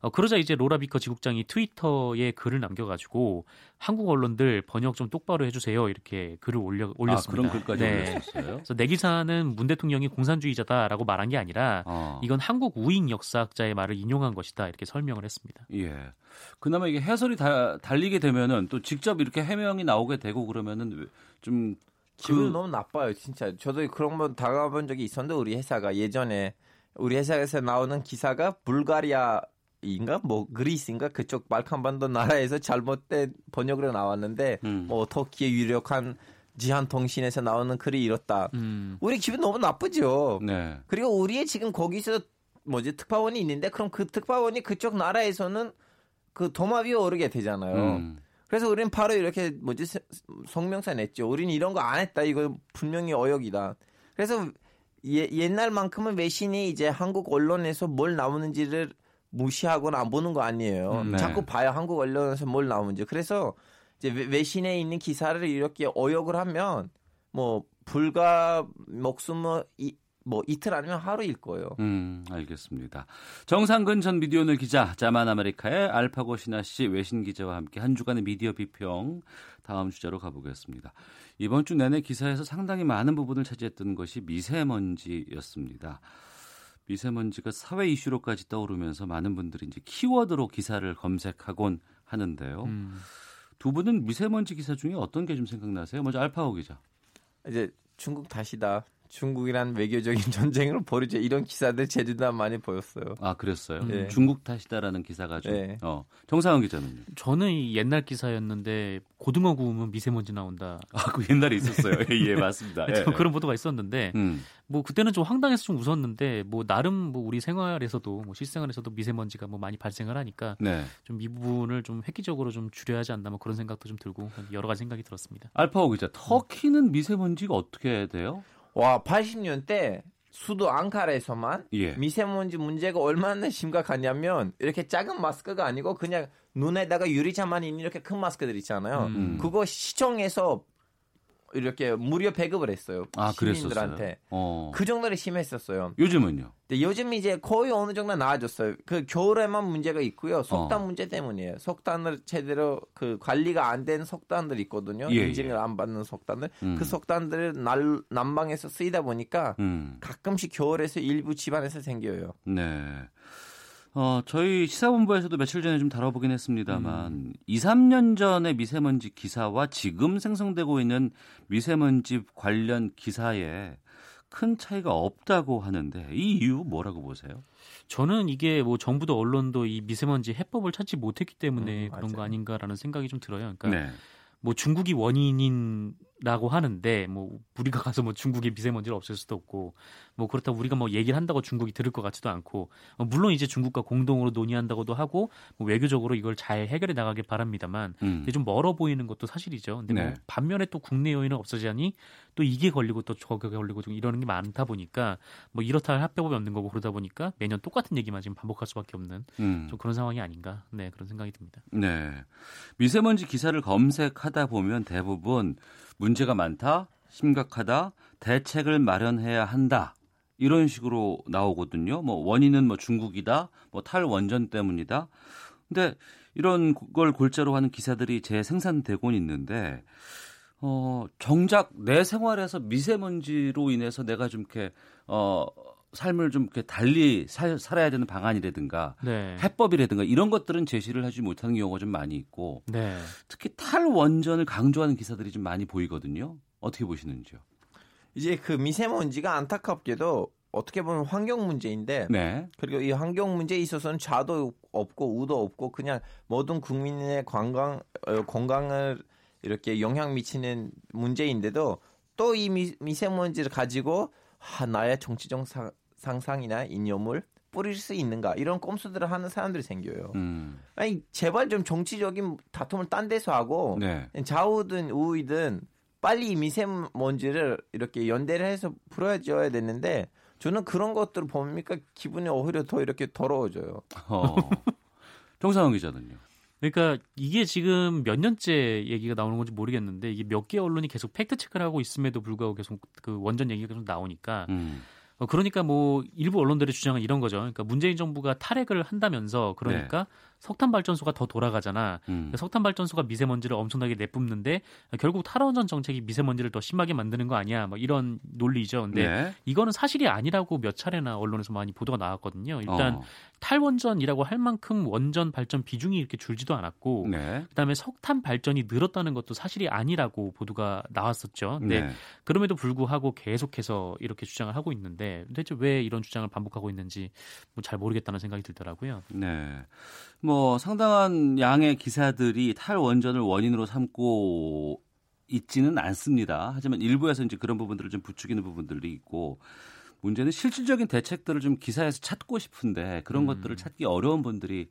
어, 그러자 이제 로라 비커 지국장이 트위터에 글을 남겨가지고 한국 언론들 번역 좀 똑바로 해주세요 이렇게 글을 올려 올렸습니다. 아, 그런 글까지 네. 올렸어요. 그래서 내 기사는 문 대통령이 공산주의자다라고 말한 게 아니라 어. 이건 한국 우익 역사학자의 말을 인용한 것이다 이렇게 설명을 했습니다. 예. 그나마 이게 해설이 다, 달리게 되면은 또 직접 이렇게 해명이 나오게 되고 그러면은 좀 기분 그... 너무 나빠요, 진짜. 저도 그런 번 다가본 적이 있었는데 우리 회사가 예전에 우리 회사에서 나오는 기사가 불가리아 인가 뭐 그리스인가 그쪽 발칸반도 나라에서 잘못된 번역으로 나왔는데 음. 뭐 터키의 유력한 지한 통신에서 나오는 글이 이렇다. 음. 우리 기분 너무 나쁘죠. 네. 그리고 우리의 지금 거기서 뭐지 특파원이 있는데 그럼 그 특파원이 그쪽 나라에서는 그 도마 위에 오르게 되잖아요. 음. 그래서 우리는 바로 이렇게 뭐지 성명서 냈죠. 우리는 이런 거 안 했다. 이거 분명히 어역이다. 그래서 예, 옛날만큼은 외신이 이제 한국 언론에서 뭘 나오는지를 무시하거나 안 보는 거 아니에요. 음, 네. 자꾸 봐요. 한국 언론에서 뭘 나오는지. 그래서 이제 외신에 있는 기사를 이렇게 어역을 하면 뭐 불과 목숨을 뭐 이틀 아니면 하루일 거예요. 음, 알겠습니다. 정상근 전 미디어오늘 기자, 자만 아메리카의 알파고 신하 씨 외신 기자와 함께 한 주간의 미디어 비평 다음 주제로 가보겠습니다. 이번 주 내내 기사에서 상당히 많은 부분을 차지했던 것이 미세먼지였습니다. 미세먼지가 사회 이슈로까지 떠오르면서 많은 분들이 이제 키워드로 기사를 검색하곤 하는데요. 음. 두 분은 미세먼지 기사 중에 어떤 게 좀 생각나세요? 먼저 알파고 기자. 이제 중국 다시다. 중국이란 외교적인 전쟁을 벌이죠. 이런 기사들 제주도 많이 보였어요. 아 그랬어요. 네. 중국 탓이다라는 기사가 좀. 네. 어. 정상훈 기자는. 저는 옛날 기사였는데 고등어 구우면 미세먼지 나온다. 아그 옛날에 있었어요. 예 맞습니다. 예. 그런 보도가 있었는데 음. 뭐 그때는 좀 황당해서 좀 웃었는데 뭐 나름 뭐 우리 생활에서도 뭐 실생활에서도 미세먼지가 뭐 많이 발생을 하니까 네. 좀이 부분을 좀 획기적으로 좀 줄여야 하지 않나 뭐 그런 생각도 좀 들고 여러 가지 생각이 들었습니다. 알파오 기자 터키는 미세먼지가 어떻게 돼요? 와 80년대 수도 앙카라에서만 예. 미세먼지 문제가 얼마나 심각하냐면 이렇게 작은 마스크가 아니고 그냥 눈에다가 유리창만 있는 이렇게 큰 마스크들 있잖아요. 음. 그거 시청에서 이렇게 무료 배급을 했어요. 아, 시민들한테. 어. 그 정도로 심했었어요. 요즘은요? 네, 요즘 이제 거의 어느 정도 나아졌어요. 그 겨울에만 문제가 있고요. 석탄 어. 문제 때문이에요. 석탄을 제대로 그 관리가 안 된 석탄들 있거든요. 예, 인증을 예. 안 받는 석탄들. 음. 그 석탄들을 날, 난방에서 쓰이다 보니까 음. 가끔씩 겨울에서 일부 집안에서 생겨요. 네. 어, 저희 시사본부에서도 며칠 전에 좀 다뤄보긴 했습니다만 음. 2, 3년 전의 미세먼지 기사와 지금 생성되고 있는 미세먼지 관련 기사에 큰 차이가 없다고 하는데 이 이유 뭐라고 보세요? 저는 이게 뭐 정부도 언론도 이 미세먼지 해법을 찾지 못했기 때문에 음, 그런 거 아닌가라는 생각이 좀 들어요. 그러니까 네. 뭐 중국이 원인인 라고 하는데 뭐 우리가 가서 뭐 중국의 미세먼지를 없앨 수도 없고 뭐 그렇다고 우리가 뭐 얘기를 한다고 중국이 들을 것 같지도 않고 어, 물론 이제 중국과 공동으로 논의한다고도 하고 뭐 외교적으로 이걸 잘 해결해 나가길 바랍니다만 음. 좀 멀어 보이는 것도 사실이죠. 근데 뭐 네. 뭐 반면에 또 국내 요인은 없어지자니 또 이게 걸리고 또 저게 걸리고 좀 이러는 게 많다 보니까 뭐 이렇다 할 합병법이 없는 거고 그러다 보니까 매년 똑같은 얘기만 지금 반복할 수밖에 없는 음. 좀 그런 상황이 아닌가 네 그런 생각이 듭니다. 네 미세먼지 기사를 검색하다 보면 대부분 문제가 많다 심각하다 대책을 마련해야 한다 이런 식으로 나오거든요. 뭐 원인은 뭐 중국이다, 뭐 탈원전 때문이다. 근데 이런 걸 골자로 하는 기사들이 재생산되곤 있는데 어 정작 내 생활에서 미세먼지로 인해서 내가 좀 이렇게 어 삶을 좀 이렇게 달리 살, 살아야 되는 방안이라든가 네. 해법이라든가 이런 것들은 제시를 하지 못하는 경우가 좀 많이 있고 네. 특히 탈원전을 강조하는 기사들이 좀 많이 보이거든요. 어떻게 보시는지요? 이제 그 미세먼지가 안타깝게도 어떻게 보면 환경 문제인데 네. 그리고 이 환경 문제에 있어서는 자도 없고 우도 없고 그냥 모든 국민의 관광 어, 건강을 이렇게 영향 미치는 문제인데도 또 이 미세먼지를 가지고 아, 나의 정치적 상상이나 이념을 뿌릴 수 있는가 이런 꼼수들을 하는 사람들이 생겨요. 음. 아니 제발 좀 정치적인 다툼을 딴 데서 하고 네. 좌우든 우이든 빨리 미세먼지를 이렇게 연대를 해서 풀어줘야 되는데 저는 그런 것들을 보니까 기분이 오히려 더 이렇게 더러워져요. 어. 정상훈 기자는요. 그러니까 이게 지금 몇 년째 얘기가 나오는 건지 모르겠는데 이게 몇 개 언론이 계속 팩트 체크를 하고 있음에도 불구하고 계속 그 원전 얘기가 계속 나오니까 음. 어, 그러니까 뭐 일부 언론들의 주장은 이런 거죠. 그러니까 문재인 정부가 탈핵을 한다면서 그러니까 네. 석탄 발전소가 더 돌아가잖아. 음. 그러니까 석탄 발전소가 미세먼지를 엄청나게 내뿜는데 결국 탈원전 정책이 미세먼지를 더 심하게 만드는 거 아니야? 뭐 이런 논리죠. 근데 네. 이거는 사실이 아니라고 몇 차례나 언론에서 많이 보도가 나왔거든요. 일단 어. 탈원전이라고 할 만큼 원전 발전 비중이 이렇게 줄지도 않았고 네. 그다음에 석탄 발전이 늘었다는 것도 사실이 아니라고 보도가 나왔었죠. 근데 네. 그럼에도 불구하고 계속해서 이렇게 주장을 하고 있는데 대체 왜 이런 주장을 반복하고 있는지 뭐 잘 모르겠다는 생각이 들더라고요. 네. 뭐 상당한 양의 기사들이 탈원전을 원인으로 삼고 있지는 않습니다. 하지만 일부에서 이제 그런 부분들을 좀 부추기는 부분들이 있고 문제는 실질적인 대책들을 좀 기사에서 찾고 싶은데 그런 음. 것들을 찾기 어려운 분들이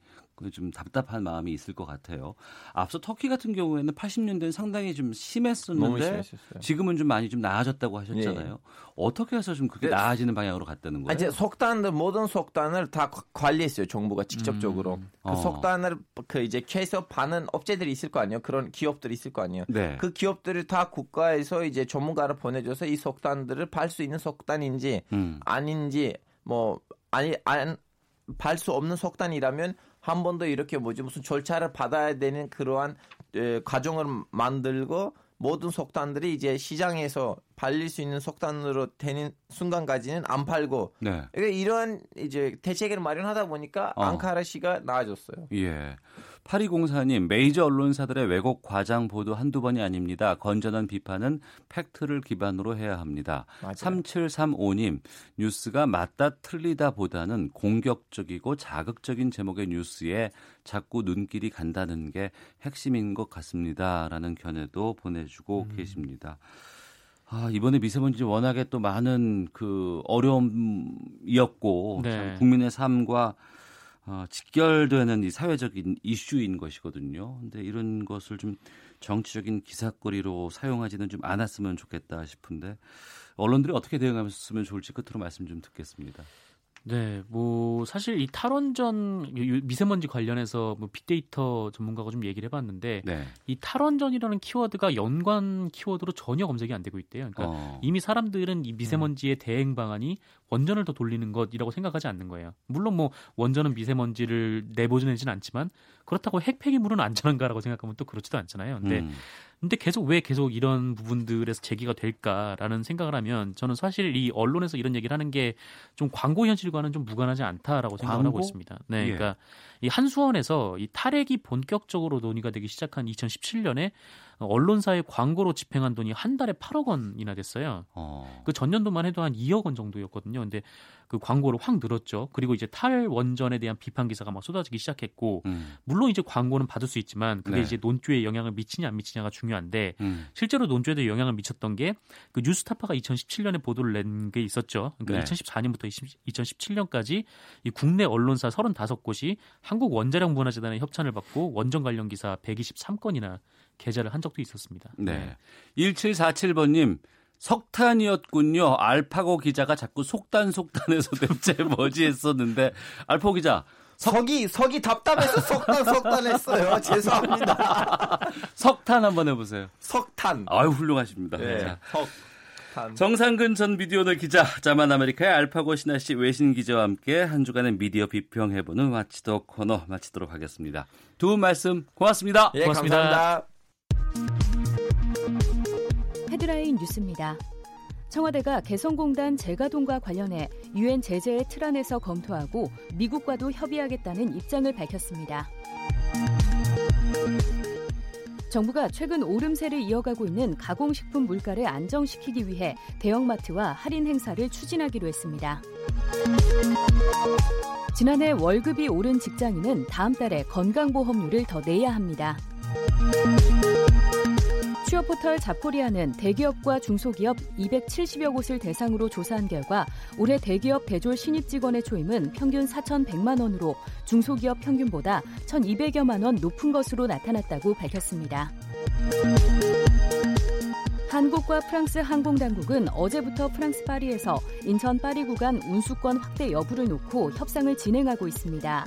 좀 답답한 마음이 있을 것 같아요. 앞서 터키 같은 경우에는 80년대는 상당히 좀 심했었는데 지금은 좀 많이 좀 나아졌다고 하셨잖아요. 예. 어떻게 해서 좀 그게 네. 나아지는 방향으로 갔다는 거예요? 이제 속단들 모든 속단을 다 관리했어요. 정부가 직접적으로. 음. 그 어. 속단을 그 이제 파는 업체들이 있을 거 아니에요. 그런 기업들이 있을 거 아니에요. 네. 그 기업들을 다 국가에서 이제 전문가를 보내줘서 이 속단들을 팔 수 있는 속단인지 음. 아닌지 뭐 아니 안 팔 수 없는 속단이라면 한 번 더 이렇게 뭐지 무슨 절차를 받아야 되는 그러한 에, 과정을 만들고 모든 속단들이 이제 시장에서 팔릴 수 있는 속단으로 되는 순간까지는 안 팔고 네. 그러니까 이런 이제 대책을 마련하다 보니까 어. 앙카라 시가 나아졌어요. 예. 8204님, 메이저 언론사들의 왜곡 과장 보도 한두 번이 아닙니다. 건전한 비판은 팩트를 기반으로 해야 합니다. 맞아요. 3735님, 뉴스가 맞다 틀리다 보다는 공격적이고 자극적인 제목의 뉴스에 자꾸 눈길이 간다는 게 핵심인 것 같습니다. 라는 견해도 보내주고 음. 계십니다. 아, 이번에 미세먼지 워낙에 또 많은 그 어려움이었고 네. 국민의 삶과 어, 직결되는 이 사회적인 이슈인 것이거든요. 근데 이런 것을 좀 정치적인 기사거리로 사용하지는 좀 않았으면 좋겠다 싶은데 언론들이 어떻게 대응하면 좋을지 끝으로 말씀 좀 듣겠습니다. 네, 뭐 사실 이 탈원전 미세먼지 관련해서 뭐 빅데이터 전문가가 좀 얘기를 해봤는데 네. 이 탈원전이라는 키워드가 연관 키워드로 전혀 검색이 안 되고 있대요. 그러니까 어. 이미 사람들은 이 미세먼지의 음. 대응 방안이 원전을 더 돌리는 것이라고 생각하지 않는 거예요. 물론 뭐 원전은 미세먼지를 내보내지는 않지만 그렇다고 핵 폐기물은 안전한가라고 생각하면 또 그렇지도 않잖아요. 근데 음. 근데 계속 왜 계속 이런 부분들에서 제기가 될까라는 생각을 하면 저는 사실 이 언론에서 이런 얘기를 하는 게 좀 광고 현실과는 좀 무관하지 않다라고 생각을 하고 있습니다. 네, 예. 그러니까 이 한수원에서 이 탈핵이 본격적으로 논의가 되기 시작한 2017년에 언론사의 광고로 집행한 돈이 한 달에 8억 원이나 됐어요. 어. 그 전년도만 해도 한 2억 원 정도였거든요. 근데 그 광고를 확 늘었죠. 그리고 이제 탈원전에 대한 비판 기사가 막 쏟아지기 시작했고 음. 물론 이제 광고는 받을 수 있지만 그게 네. 이제 논조에 영향을 미치냐 안 미치냐가 중요한데 음. 실제로 논조에도 영향을 미쳤던 게 그 뉴스타파가 2017년에 보도를 낸 게 있었죠. 그러니까 네. 2014년부터 2017년까지 이 국내 언론사 35곳이 한국 원자력 문화재단의 협찬을 받고 원전 관련 기사 123건이나 게재를 한 적도 있었습니다. 네. 네. 1747번님 석탄이었군요. 알파고 기자가 자꾸 속단 속단해서 대체 뭐지 했었는데 알파고 기자 석이 석이 답답해서 석탄 석탄했어요. 죄송합니다. 석탄 한번 해보세요. 석탄. 아유 훌륭하십니다. 네. 자. 석탄. 정상근 전 미디어널 기자, 자만 아메리카의 알파고 신하 씨 외신 기자와 함께 한 주간의 미디어 비평해보는 마치도 코너 마치도록 하겠습니다. 두분 말씀 고맙습니다. 예, 고맙습니다. 감사합니다. 헤드라인 뉴스입니다. 청와대가 개성공단 재가동과 관련해 유엔 제재의 틀 안에서 검토하고 미국과도 협의하겠다는 입장을 밝혔습니다. 정부가 최근 오름세를 이어가고 있는 가공식품 물가를 안정시키기 위해 대형마트와 할인 행사를 추진하기로 했습니다. 지난해 월급이 오른 직장인은 다음 달에 건강보험료를 더 내야 합니다. 취업 포털 잡코리아는 대기업과 중소기업 270여 곳을 대상으로 조사한 결과 올해 대기업 대졸 신입 직원의 초임은 평균 4,100만 원으로 중소기업 평균보다 1,200여만 원 높은 것으로 나타났다고 밝혔습니다. 한국과 프랑스 항공당국은 어제부터 프랑스 파리에서 인천 파리 구간 운수권 확대 여부를 놓고 협상을 진행하고 있습니다.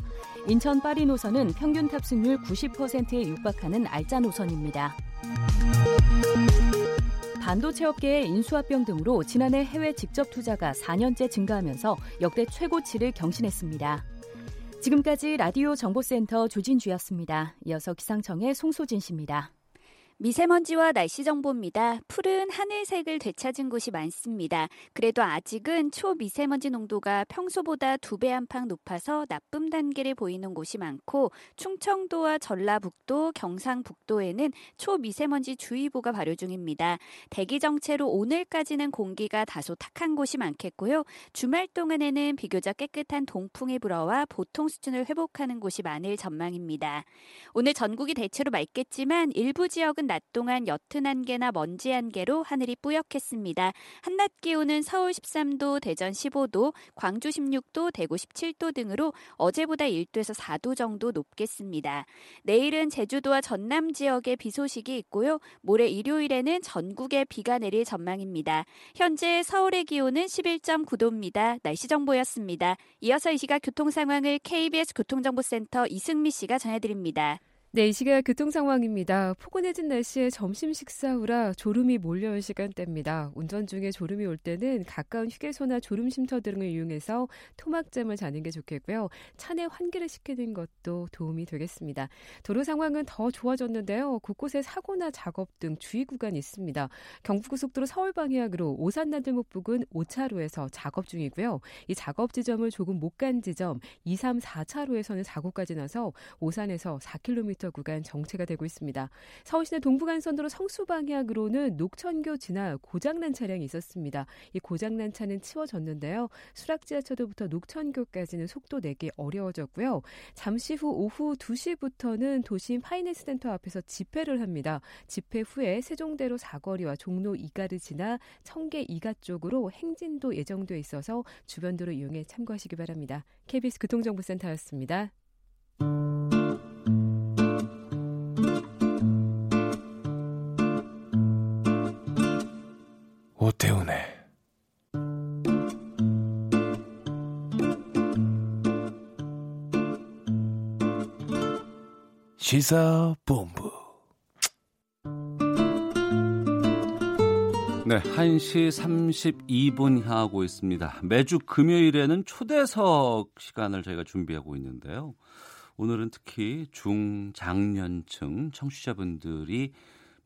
인천 파리 노선은 평균 탑승률 90%에 육박하는 알짜 노선입니다. 반도체 업계의 인수합병 등으로 지난해 해외 직접 투자가 4년째 증가하면서 역대 최고치를 경신했습니다. 지금까지 라디오 정보센터 조진주였습니다. 이어서 기상청의 송소진 씨입니다. 미세먼지와 날씨 정보입니다. 푸른 하늘색을 되찾은 곳이 많습니다. 그래도 아직은 초미세먼지 농도가 평소보다 두 배 안팎 높아서 나쁨 단계를 보이는 곳이 많고 충청도와 전라북도, 경상북도에는 초미세먼지 주의보가 발효 중입니다. 대기 정체로 오늘까지는 공기가 다소 탁한 곳이 많겠고요. 주말 동안에는 비교적 깨끗한 동풍이 불어와 보통 수준을 회복하는 곳이 많을 전망입니다. 오늘 전국이 대체로 맑겠지만 일부 지역은 낮 동안 옅은 안개나 먼지 안개로 하늘이 뿌옇겠습니다. 한낮 기온은 서울 13도, 대전 15도, 광주 16도, 대구 17도 등으로 어제보다 1도에서 4도 정도 높겠습니다. 내일은 제주도와 전남 지역에 비 소식이 있고요. 모레 일요일에는 전국에 비가 내릴 전망입니다. 현재 서울의 기온은 11.9도입니다. 날씨 정보였습니다. 이어서 이 시각 교통 상황을 KBS 교통정보센터 이승미 씨가 전해드립니다. 네, 이 시각 교통 상황입니다. 포근해진 날씨에 점심 식사 후라 졸음이 몰려올 시간대입니다. 운전 중에 졸음이 올 때는 가까운 휴게소나 졸음 쉼터 등을 이용해서 토막잠을 자는 게 좋겠고요. 차내 환기를 시키는 것도 도움이 되겠습니다. 도로 상황은 더 좋아졌는데요. 곳곳에 사고나 작업 등 주의 구간이 있습니다. 경부고속도로 서울 방향으로 오산 나들목 부근 5차로에서 작업 중이고요. 이 작업 지점을 조금 못 간 지점 2, 3, 4차로에서는 사고까지 나서 오산에서 4km 1 구간 정체가 되고 있습니다. 서울시내 동부간선도로 성수 방향으로는 녹천교 지나 고장난 차량이 있었습니다. 이 고장난 차는 치워졌는데요. 수락지하철도부터 녹천교까지는 속도 내기 어려워졌고요. 잠시 후 오후 2시부터는 도심 파이낸스 센터 앞에서 집회를 합니다. 집회 후에 세종대로 사거리와 종로 2가를 지나 청계 2가 쪽으로 행진도 예정돼 있어서 주변도로 이용해 참고하시기 바랍니다. KBS 교통정보센터였습니다. 오태훈의 시사본부 네, 1시 32분 향하고 있습니다. 매주 금요일에는 초대석 시간을 저희가 준비하고 있는데요. 오늘은 특히 중장년층 청취자분들이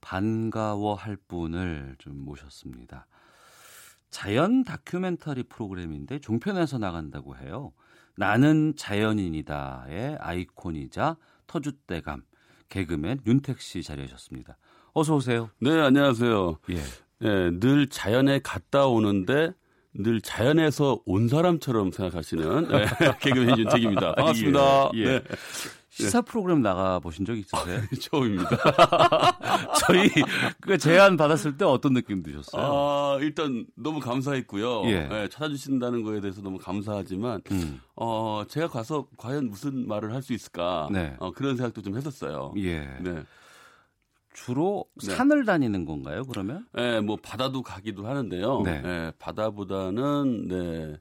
반가워할 분을 좀 모셨습니다. 자연 다큐멘터리 프로그램인데 종편에서 나간다고 해요. 나는 자연인이다의 아이콘이자 터줏대감 개그맨 윤택 씨 자리하셨습니다. 어서 오세요. 네, 안녕하세요. 예. 네, 늘 자연에 갔다 오는데 늘 자연에서 온 사람처럼 생각하시는 네, 개그맨 윤택입니다. 반갑습니다. 예. 네. 시사 프로그램 나가 보신 적 있으세요? 아, 처음입니다. 저희 그 제안 받았을 때 어떤 느낌 드셨어요? 아, 일단 너무 감사했고요. 예. 네, 찾아주신다는 거에 대해서 너무 감사하지만 음. 어, 제가 가서 과연 무슨 말을 할 수 있을까? 네. 어, 그런 생각도 좀 했었어요. 예. 네. 주로 네. 산을 다니는 건가요? 그러면? 네, 뭐 바다도 가기도 하는데요. 네. 네 바다보다는 네,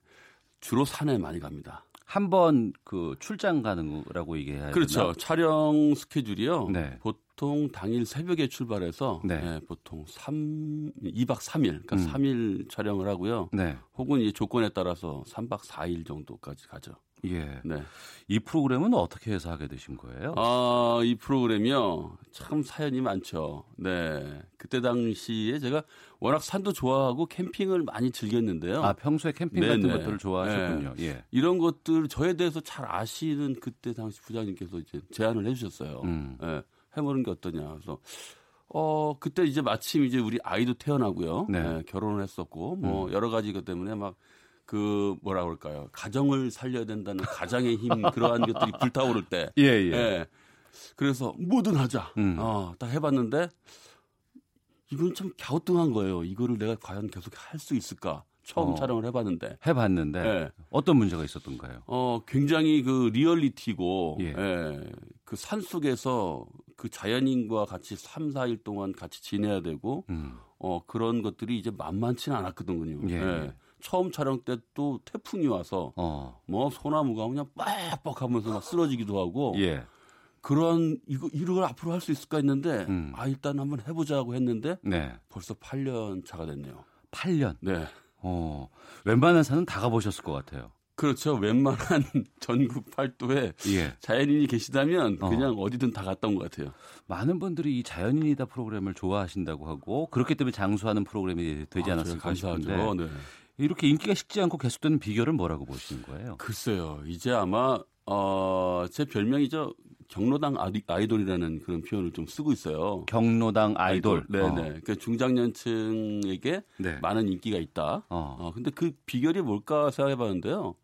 주로 산에 많이 갑니다. 한 번 그 출장 가는 거라고 얘기해야 그렇죠. 되나? 촬영 스케줄이요. 네. 보통 당일 새벽에 출발해서 네. 네, 보통 3 2박 3일 그러니까 음. 3일 촬영을 하고요. 네. 혹은 이 조건에 따라서 3박 4일 정도까지 가죠. 예. 네. 이 프로그램은 어떻게 해서 하게 되신 거예요? 아, 이 프로그램이요. 참 사연이 많죠. 네. 그때 당시에 제가 워낙 산도 좋아하고 캠핑을 많이 즐겼는데요. 아, 평소에 캠핑 네네. 같은 것들을 좋아하셨군요. 네. 예. 이런 것들 저에 대해서 잘 아시는 그때 당시 부장님께서 이제 제안을 해 주셨어요. 음. 네. 해보는 게 어떠냐. 그래서 어, 그때 이제 마침 이제 우리 아이도 태어나고요. 네. 네 결혼을 했었고 뭐 음. 여러 가지 것 때문에 막 그 뭐라 그럴까요? 가정을 살려야 된다는 가장의 힘 그러한 것들이 불타오를 때. 예, 예. 예. 그래서 뭐든 하자. 음. 어, 딱 해봤는데 이건 참 갸우뚱한 거예요. 이거를 내가 과연 계속 할 수 있을까? 처음 어, 촬영을 해봤는데. 해봤는데. 예. 어떤 문제가 있었던가요? 어, 굉장히 그 리얼리티고, 예. 예. 그 산 속에서 그 자연인과 같이 3, 4일 동안 같이 지내야 되고, 음. 어, 그런 것들이 이제 만만치는 않았거든요. 예. 예. 처음 촬영 때 또 태풍이 와서 어. 뭐 소나무가 그냥 빡빡 하면서 막 쓰러지기도 하고 예. 그런 이거 이걸 앞으로 할 수 있을까 했는데 음. 아 일단 한번 해보자고 했는데 네. 벌써 8년 차가 됐네요. 8년. 네. 어 웬만한 산은 다 가보셨을 것 같아요. 그렇죠. 웬만한 전국 팔도에 예. 자연인이 계시다면 어. 그냥 어. 디든다 갔다 온 것 같아요. 많은 분들이 이 자연인이다 프로그램을 좋아하신다고 하고 그렇기 때문에 장수하는 프로그램이 되지 아, 않았을까 싶은데 네. 이렇게 인기가 식지 않고 계속되는 비결은 뭐라고 보시는 거예요? 글쎄요. 이제 아마 어, 제 별명이죠. 경로당 아이돌이라는 그런 표현을 좀 쓰고 있어요. 경로당 아이돌. 네네. 어. 그러니까 중장년층에게 네. 많은 인기가 있다. 어. 어. 근데 그 비결이 뭘까 생각해봤는데요.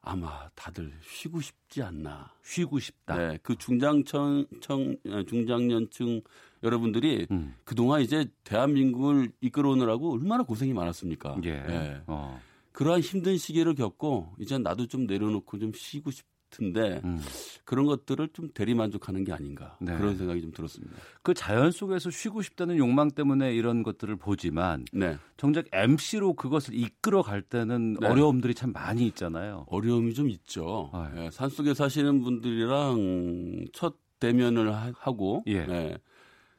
아마 다들 쉬고 싶지 않나. 쉬고 싶다. 네. 그 중장청, 청, 중장년층 여러분들이 음. 그동안 이제 대한민국을 이끌어오느라고 얼마나 고생이 많았습니까? 예. 예. 어. 그러한 힘든 시기를 겪고 이제 나도 좀 내려놓고 좀 쉬고 싶은데 음. 그런 것들을 좀 대리만족하는 게 아닌가 네. 그런 생각이 좀 들었습니다. 그 자연 속에서 쉬고 싶다는 욕망 때문에 이런 것들을 보지만 네. 정작 MC로 그것을 이끌어 갈 때는 네. 어려움들이 참 많이 있잖아요. 어려움이 좀 있죠. 아, 예. 산속에 사시는 분들이랑 첫 대면을 하고 예. 예.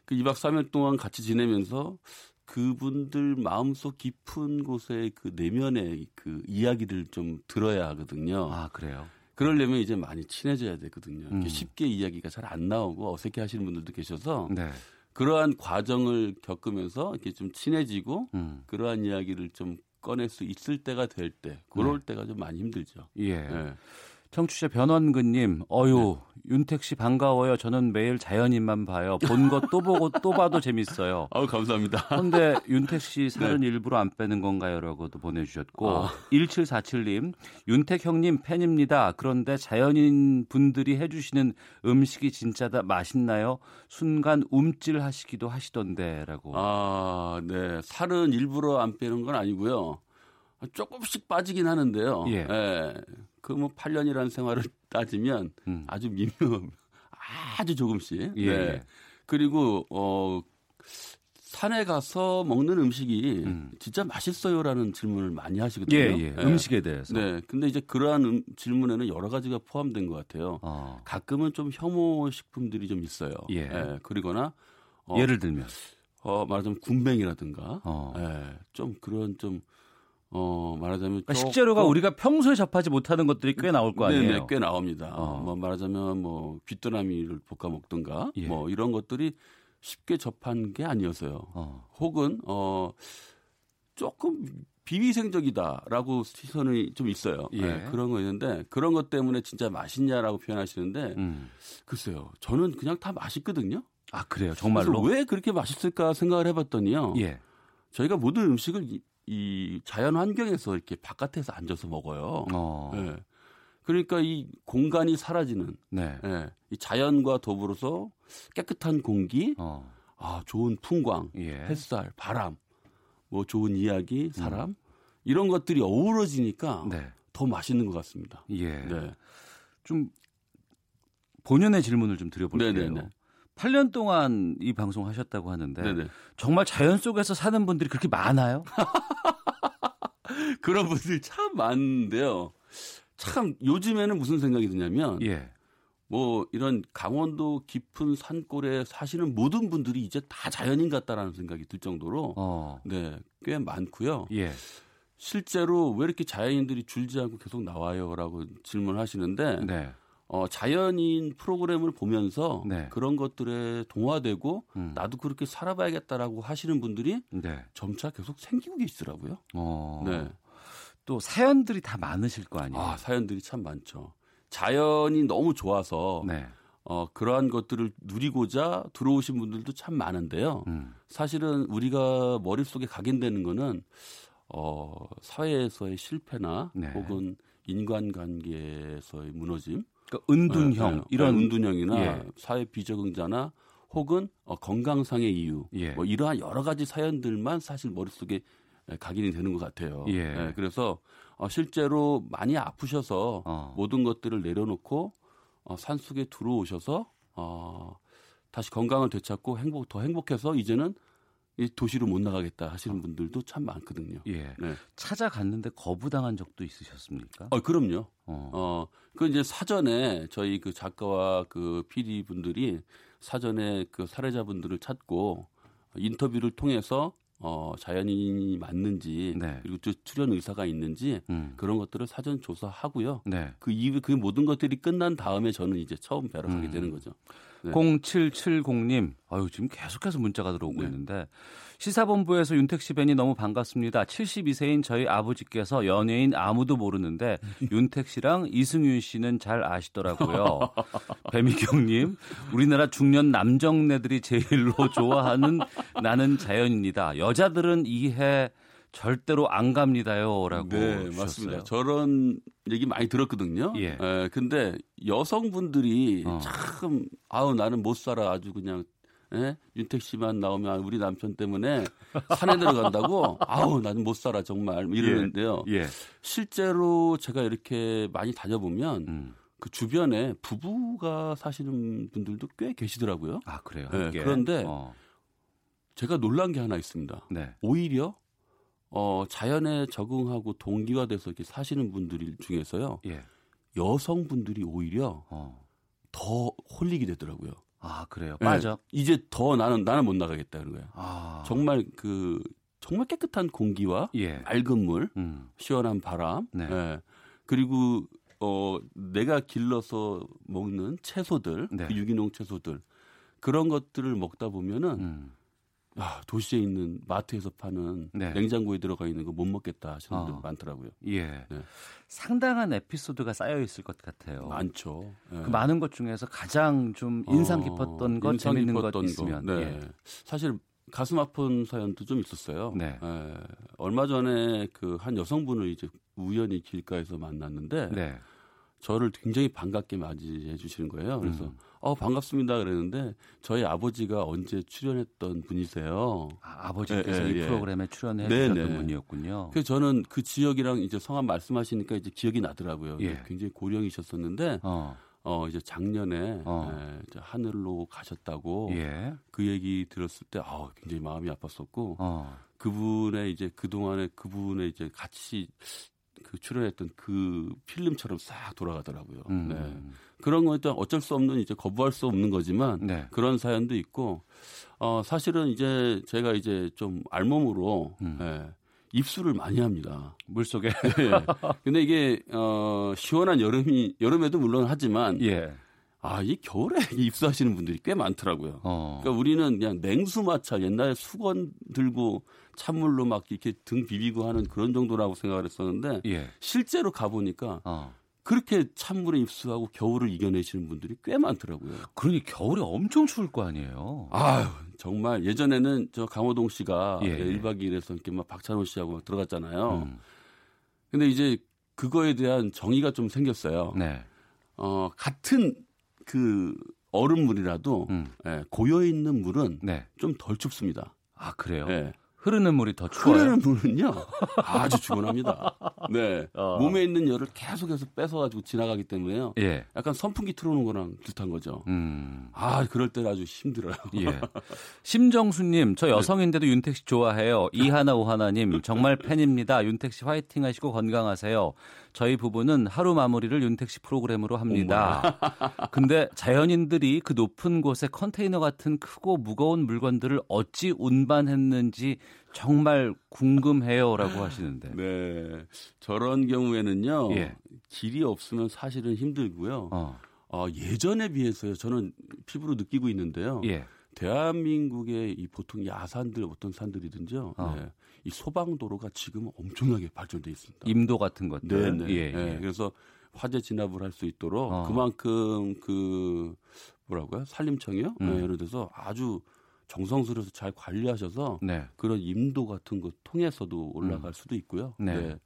그 2박 3일 동안 같이 지내면서 그분들 마음속 깊은 곳에 그 내면의 그 이야기를 좀 들어야 하거든요. 아, 그래요? 그러려면 이제 많이 친해져야 되거든요. 음. 쉽게 이야기가 잘 안 나오고 어색해 하시는 분들도 계셔서 네. 그러한 과정을 겪으면서 이렇게 좀 친해지고 음. 그러한 이야기를 좀 꺼낼 수 있을 때가 될 때, 그럴 네. 때가 좀 많이 힘들죠. 예. 네. 청취자 변원근님, 어유 네. 윤택 씨 반가워요. 저는 매일 자연인만 봐요. 본 것 또 보고 또 봐도 재밌어요. 아우 감사합니다. 그런데 윤택 씨 살은 네. 일부러 안 빼는 건가요?라고도 보내주셨고 아. 1747님, 윤택 형님 팬입니다. 그런데 자연인 분들이 해주시는 음식이 진짜 다 맛있나요? 순간 움찔하시기도 하시던데라고. 아, 네. 살은 일부러 안 빼는 건 아니고요. 조금씩 빠지긴 하는데요. 예. 예. 그뭐 8년이라는 생활을 따지면 음. 아주 미묘 아주 조금씩. 예. 네. 그리고 어 산에 가서 먹는 음식이 음. 진짜 맛있어요라는 질문을 많이 하시거든요. 예, 예. 네. 음식에 대해서. 네. 근데 이제 그러한 음, 질문에는 여러 가지가 포함된 것 같아요. 어. 가끔은 좀 혐오 식품들이 좀 있어요. 예. 예. 그리거나 어, 예를 들면 어 말하자면 군뱅이라든가 어. 예. 좀 그런 좀 어, 말하자면. 그러니까 식재료가 우리가 평소에 접하지 못하는 것들이 꽤 나올 거 아니에요? 네, 꽤 나옵니다. 어. 뭐 말하자면 뭐 귀뚜라미를 볶아 먹든가 예. 뭐 이런 것들이 쉽게 접한 게 아니어서요. 어. 혹은 어 조금 비위생적이다라고 시선이 좀 있어요. 예. 네, 그런 거 있는데 그런 것 때문에 진짜 맛있냐라고 표현하시는데 음. 글쎄요. 저는 그냥 다 맛있거든요. 아 그래요, 정말로 왜 그렇게 맛있을까 생각을 해봤더니요. 예. 저희가 모든 음식을 이, 이 자연 환경에서 이렇게 바깥에서 앉아서 먹어요. 어. 네. 그러니까 이 공간이 사라지는 네. 네. 이 자연과 더불어서 깨끗한 공기, 어. 아 좋은 풍광, 예. 햇살, 바람, 뭐 좋은 이야기, 사람 음. 이런 것들이 어우러지니까 네. 더 맛있는 것 같습니다. 예. 네. 좀 본연의 질문을 좀 드려볼게요. 네네네. 8년 동안 이 방송 하셨다고 하는데 네네. 정말 자연 속에서 사는 분들이 그렇게 많아요? 그런 분들이 참 많은데요. 참 요즘에는 무슨 생각이 드냐면 예. 뭐 이런 강원도 깊은 산골에 사시는 모든 분들이 이제 다 자연인 같다라는 생각이 들 정도로 어. 네꽤 많고요. 예. 실제로 왜 이렇게 자연인들이 줄지 않고 계속 나와요라고 질문하시는데 네. 어, 자연인 프로그램을 보면서 네. 그런 것들에 동화되고 음. 나도 그렇게 살아봐야겠다라고 하시는 분들이 네. 점차 계속 생기고 계시더라고요. 어. 네. 또 사연들이 다 많으실 거 아니에요? 아, 사연들이 참 많죠. 자연이 너무 좋아서 네. 어, 그러한 것들을 누리고자 들어오신 분들도 참 많은데요. 음. 사실은 우리가 머릿속에 각인되는 거는 어, 사회에서의 실패나 네. 혹은 인간관계에서의 무너짐, 그러니까 은둔형 네, 네. 이런 은둔형이나 예. 사회 비적응자나 혹은 어, 건강상의 이유, 예. 뭐 이러한 여러 가지 사연들만 사실 머릿속에 예, 각인이 되는 것 같아요. 예. 예, 그래서 어, 실제로 많이 아프셔서 어. 모든 것들을 내려놓고 어, 산속에 들어오셔서 어, 다시 건강을 되찾고 행복 더 행복해서 이제는 이 도시로 못 나가겠다 하시는 분들도 참 많거든요. 예. 네. 찾아갔는데 거부당한 적도 있으셨습니까? 어, 그럼요. 어. 어, 그 이제 사전에 저희 그 작가와 그 PD 분들이 사전에 그 사례자분들을 찾고 인터뷰를 통해서 어, 자연인이 맞는지 네. 그리고 또 출연 의사가 있는지 음. 그런 것들을 사전 조사하고요. 네. 그 이후 그 모든 것들이 끝난 다음에 저는 이제 처음 가게 음. 되는 거죠. 네. 0770님, 아유 지금 계속해서 문자가 들어오고 네. 있는데 시사본부에서 윤택 씨 뵈니 너무 반갑습니다. 72세인 저희 아버지께서 연예인 아무도 모르는데 윤택 씨랑 이승윤 씨는 잘 아시더라고요. 배미경님, 우리나라 중년 남정네들이 제일로 좋아하는 나는 자연입니다. 여자들은 이해 절대로 안 갑니다요라고 네, 주셨어요. 맞습니다. 저런 얘기 많이 들었거든요. 예. 에, 예, 근데 여성분들이 어. 참 아우 나는 못 살아 아주 그냥 예? 윤택 씨만 나오면 우리 남편 때문에 산에 들어간다고 아우 나는 못 살아 정말 이러는데요. 예. 예. 실제로 제가 이렇게 많이 다녀보면 음. 그 주변에 부부가 사시는 분들도 꽤 계시더라고요. 아 그래요. 예, 그런데 어. 제가 놀란 게 하나 있습니다. 네. 오히려 어, 자연에 적응하고 동기화돼서 이렇게 사시는 분들 중에서요. 예. 여성분들이 오히려 어. 더 홀리게 되더라고요. 아 그래요. 맞아. 네, 이제 더 나는 나는 못 나가겠다는 거예요. 아. 정말 그 정말 깨끗한 공기와 예. 맑은 물, 음. 시원한 바람, 네. 예. 그리고 어 내가 길러서 먹는 채소들, 네. 그 유기농 채소들 그런 것들을 먹다 보면은 음. 아, 도시에 있는 마트에서 파는 네. 냉장고에 들어가 있는 거 못 먹겠다 하시는 분들 어. 많더라고요. 예. 네. 상당한 에피소드가 쌓여 있을 것 같아요. 많죠. 예. 그 많은 것 중에서 가장 좀 인상 깊었던 어, 것, 인상 재밌는 것 있으면. 네. 예. 사실 가슴 아픈 사연도 좀 있었어요. 네. 예. 얼마 전에 그 한 여성분을 이제 우연히 길가에서 만났는데 네. 저를 굉장히 반갑게 맞이해 주시는 거예요. 그래서 음. 어 반갑습니다 그랬는데 저희 아버지가 언제 출연했던 분이세요. 아, 버지께서 예, 예, 이 예. 프로그램에 출연해 네, 주셨던 네. 분이었군요. 그래서 저는 그 지역이랑 이제 성함 말씀하시니까 이제 기억이 나더라고요. 예. 굉장히 고령이셨었는데 어. 어 이제 작년에 어. 예, 이제 하늘로 가셨다고 예. 그 얘기 들었을 때 아, 굉장히 마음이 아팠었고 어. 그분의 이제 그 동안에 그분의 이제 같이 그 출연했던 그 필름처럼 싹 돌아가더라고요. 음. 네. 그런 건 일단 어쩔 수 없는 이제 거부할 수 없는 거지만 네. 그런 사연도 있고 어 사실은 이제 제가 이제 좀 알몸으로 음. 네. 입수를 많이 합니다. 물 속에. 네. 근데 이게 어 시원한 여름이 여름에도 물론 하지만 예. 아, 이 겨울에 입수하시는 분들이 꽤 많더라고요. 어. 그러니까 우리는 그냥 냉수 마찰 옛날에 수건 들고 찬물로 막 이렇게 등 비비고 하는 그런 정도라고 생각을 했었는데 예. 실제로 가 보니까 어. 그렇게 찬물에 입수하고 겨울을 이겨내시는 분들이 꽤 많더라고요. 그러니 겨울에 엄청 추울 거 아니에요. 아유, 정말 예전에는 저 강호동 씨가 예. 1박 2일에서 이렇게 막 박찬호 씨하고 막 들어갔잖아요. 음. 근데 이제 그거에 대한 정의가 좀 생겼어요. 네. 어, 같은 그 얼음물이라도 음. 예, 고여 있는 물은 네. 좀덜 춥습니다. 아 그래요? 예. 흐르는 물이 더 추워요. 흐르는 물은요 아주 주원합니다. 네, 어. 몸에 있는 열을 계속해서 뺏어가지고 지나가기 때문에요. 예. 약간 선풍기 틀어놓은 거랑 비슷한 거죠. 음. 아, 그럴 때는 아주 힘들어요. 예. 심정수님, 저 여성인데도 윤택 씨 좋아해요. 이하나 오하나님 정말 팬입니다. 윤택 씨 화이팅하시고 건강하세요. 저희 부부는 하루 마무리를 윤택 씨 프로그램으로 합니다. 근데 자연인들이 그 높은 곳에 컨테이너 같은 크고 무거운 물건들을 어찌 운반했는지 정말 궁금해요라고 하시는데. 네. 저런 경우에는요. 예. 길이 없으면 사실은 힘들고요. 어. 어, 예전에 비해서요. 저는 피부로 느끼고 있는데요. 예. 대한민국의 이 보통 야산들 어떤 산들이든지요. 어. 네. 이 소방 도로가 지금 엄청나게 발전돼 있습니다. 임도 같은 것들. 네, 네. 예, 네. 예. 그래서 화재 진압을 할 수 있도록 어. 그만큼 그 뭐라고요? 산림청이요? 음. 네, 예를 들어서 아주 정성스러워서 잘 관리하셔서 네. 그런 임도 같은 것 통해서도 올라갈 음. 수도 있고요. 네. 네.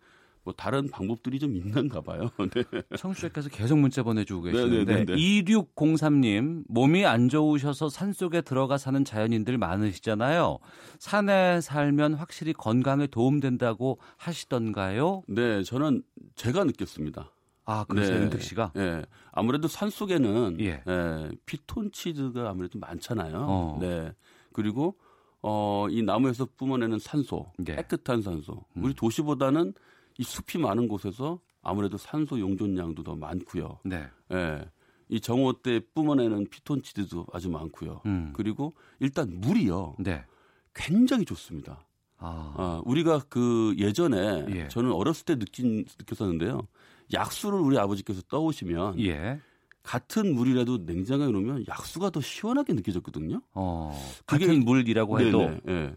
뭐 다른 방법들이 좀 있는가 봐요. 네. 청취자께서 계속 문자 보내주고 계시는데 2603님 몸이 안 좋으셔서 산속에 들어가 사는 자연인들 많으시잖아요. 산에 살면 확실히 건강에 도움된다고 하시던가요? 네, 저는 제가 느꼈습니다. 아, 그래서 네. 윤택 씨가? 네. 아무래도 산 속에는 예. 네, 피톤치드가 아무래도 많잖아요. 어. 네. 그리고 어, 이 나무에서 뿜어내는 산소, 네. 깨끗한 산소. 음. 우리 도시보다는 이 숲이 많은 곳에서 아무래도 산소 용존량도 더 많고요. 네. 예. 이 정오 때 뿜어내는 피톤치드도 아주 많고요. 음. 그리고 일단 물이요. 네. 굉장히 좋습니다. 아. 아 우리가 그 예전에 예. 저는 어렸을 때 느낀 느꼈었는데요. 약수를 우리 아버지께서 떠오시면 예. 같은 물이라도 냉장고에 놓으면 약수가 더 시원하게 느껴졌거든요. 어, 같은 물이라고 해도 네네, 예.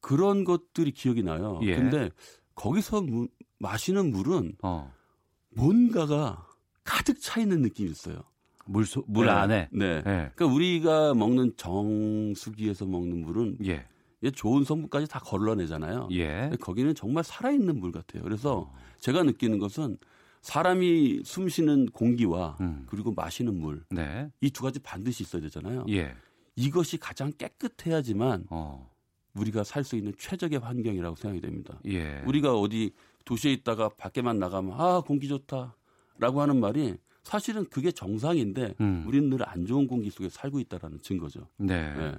그런 것들이 기억이 나요. 예. 근데 거기서 무, 마시는 물은 어. 뭔가가 가득 차 있는 느낌이 있어요. 물, 소, 물 네. 안에. 네. 네. 그러니까 우리가 먹는 정수기에서 먹는 물은 예. 좋은 성분까지 다 걸러내잖아요. 예. 거기는 정말 살아있는 물 같아요. 그래서 어. 제가 느끼는 것은 사람이 숨 쉬는 공기와 음. 그리고 마시는 물. 네. 이두 가지 반드시 있어야 되잖아요. 예. 이것이 가장 깨끗해야지만 어. 우리가 살 수 있는 최적의 환경이라고 생각이 됩니다. 예. 우리가 어디 도시에 있다가 밖에만 나가면 아 공기 좋다라고 하는 말이 사실은 그게 정상인데 음. 우리는 늘 안 좋은 공기 속에 살고 있다라는 증거죠. 네. 네.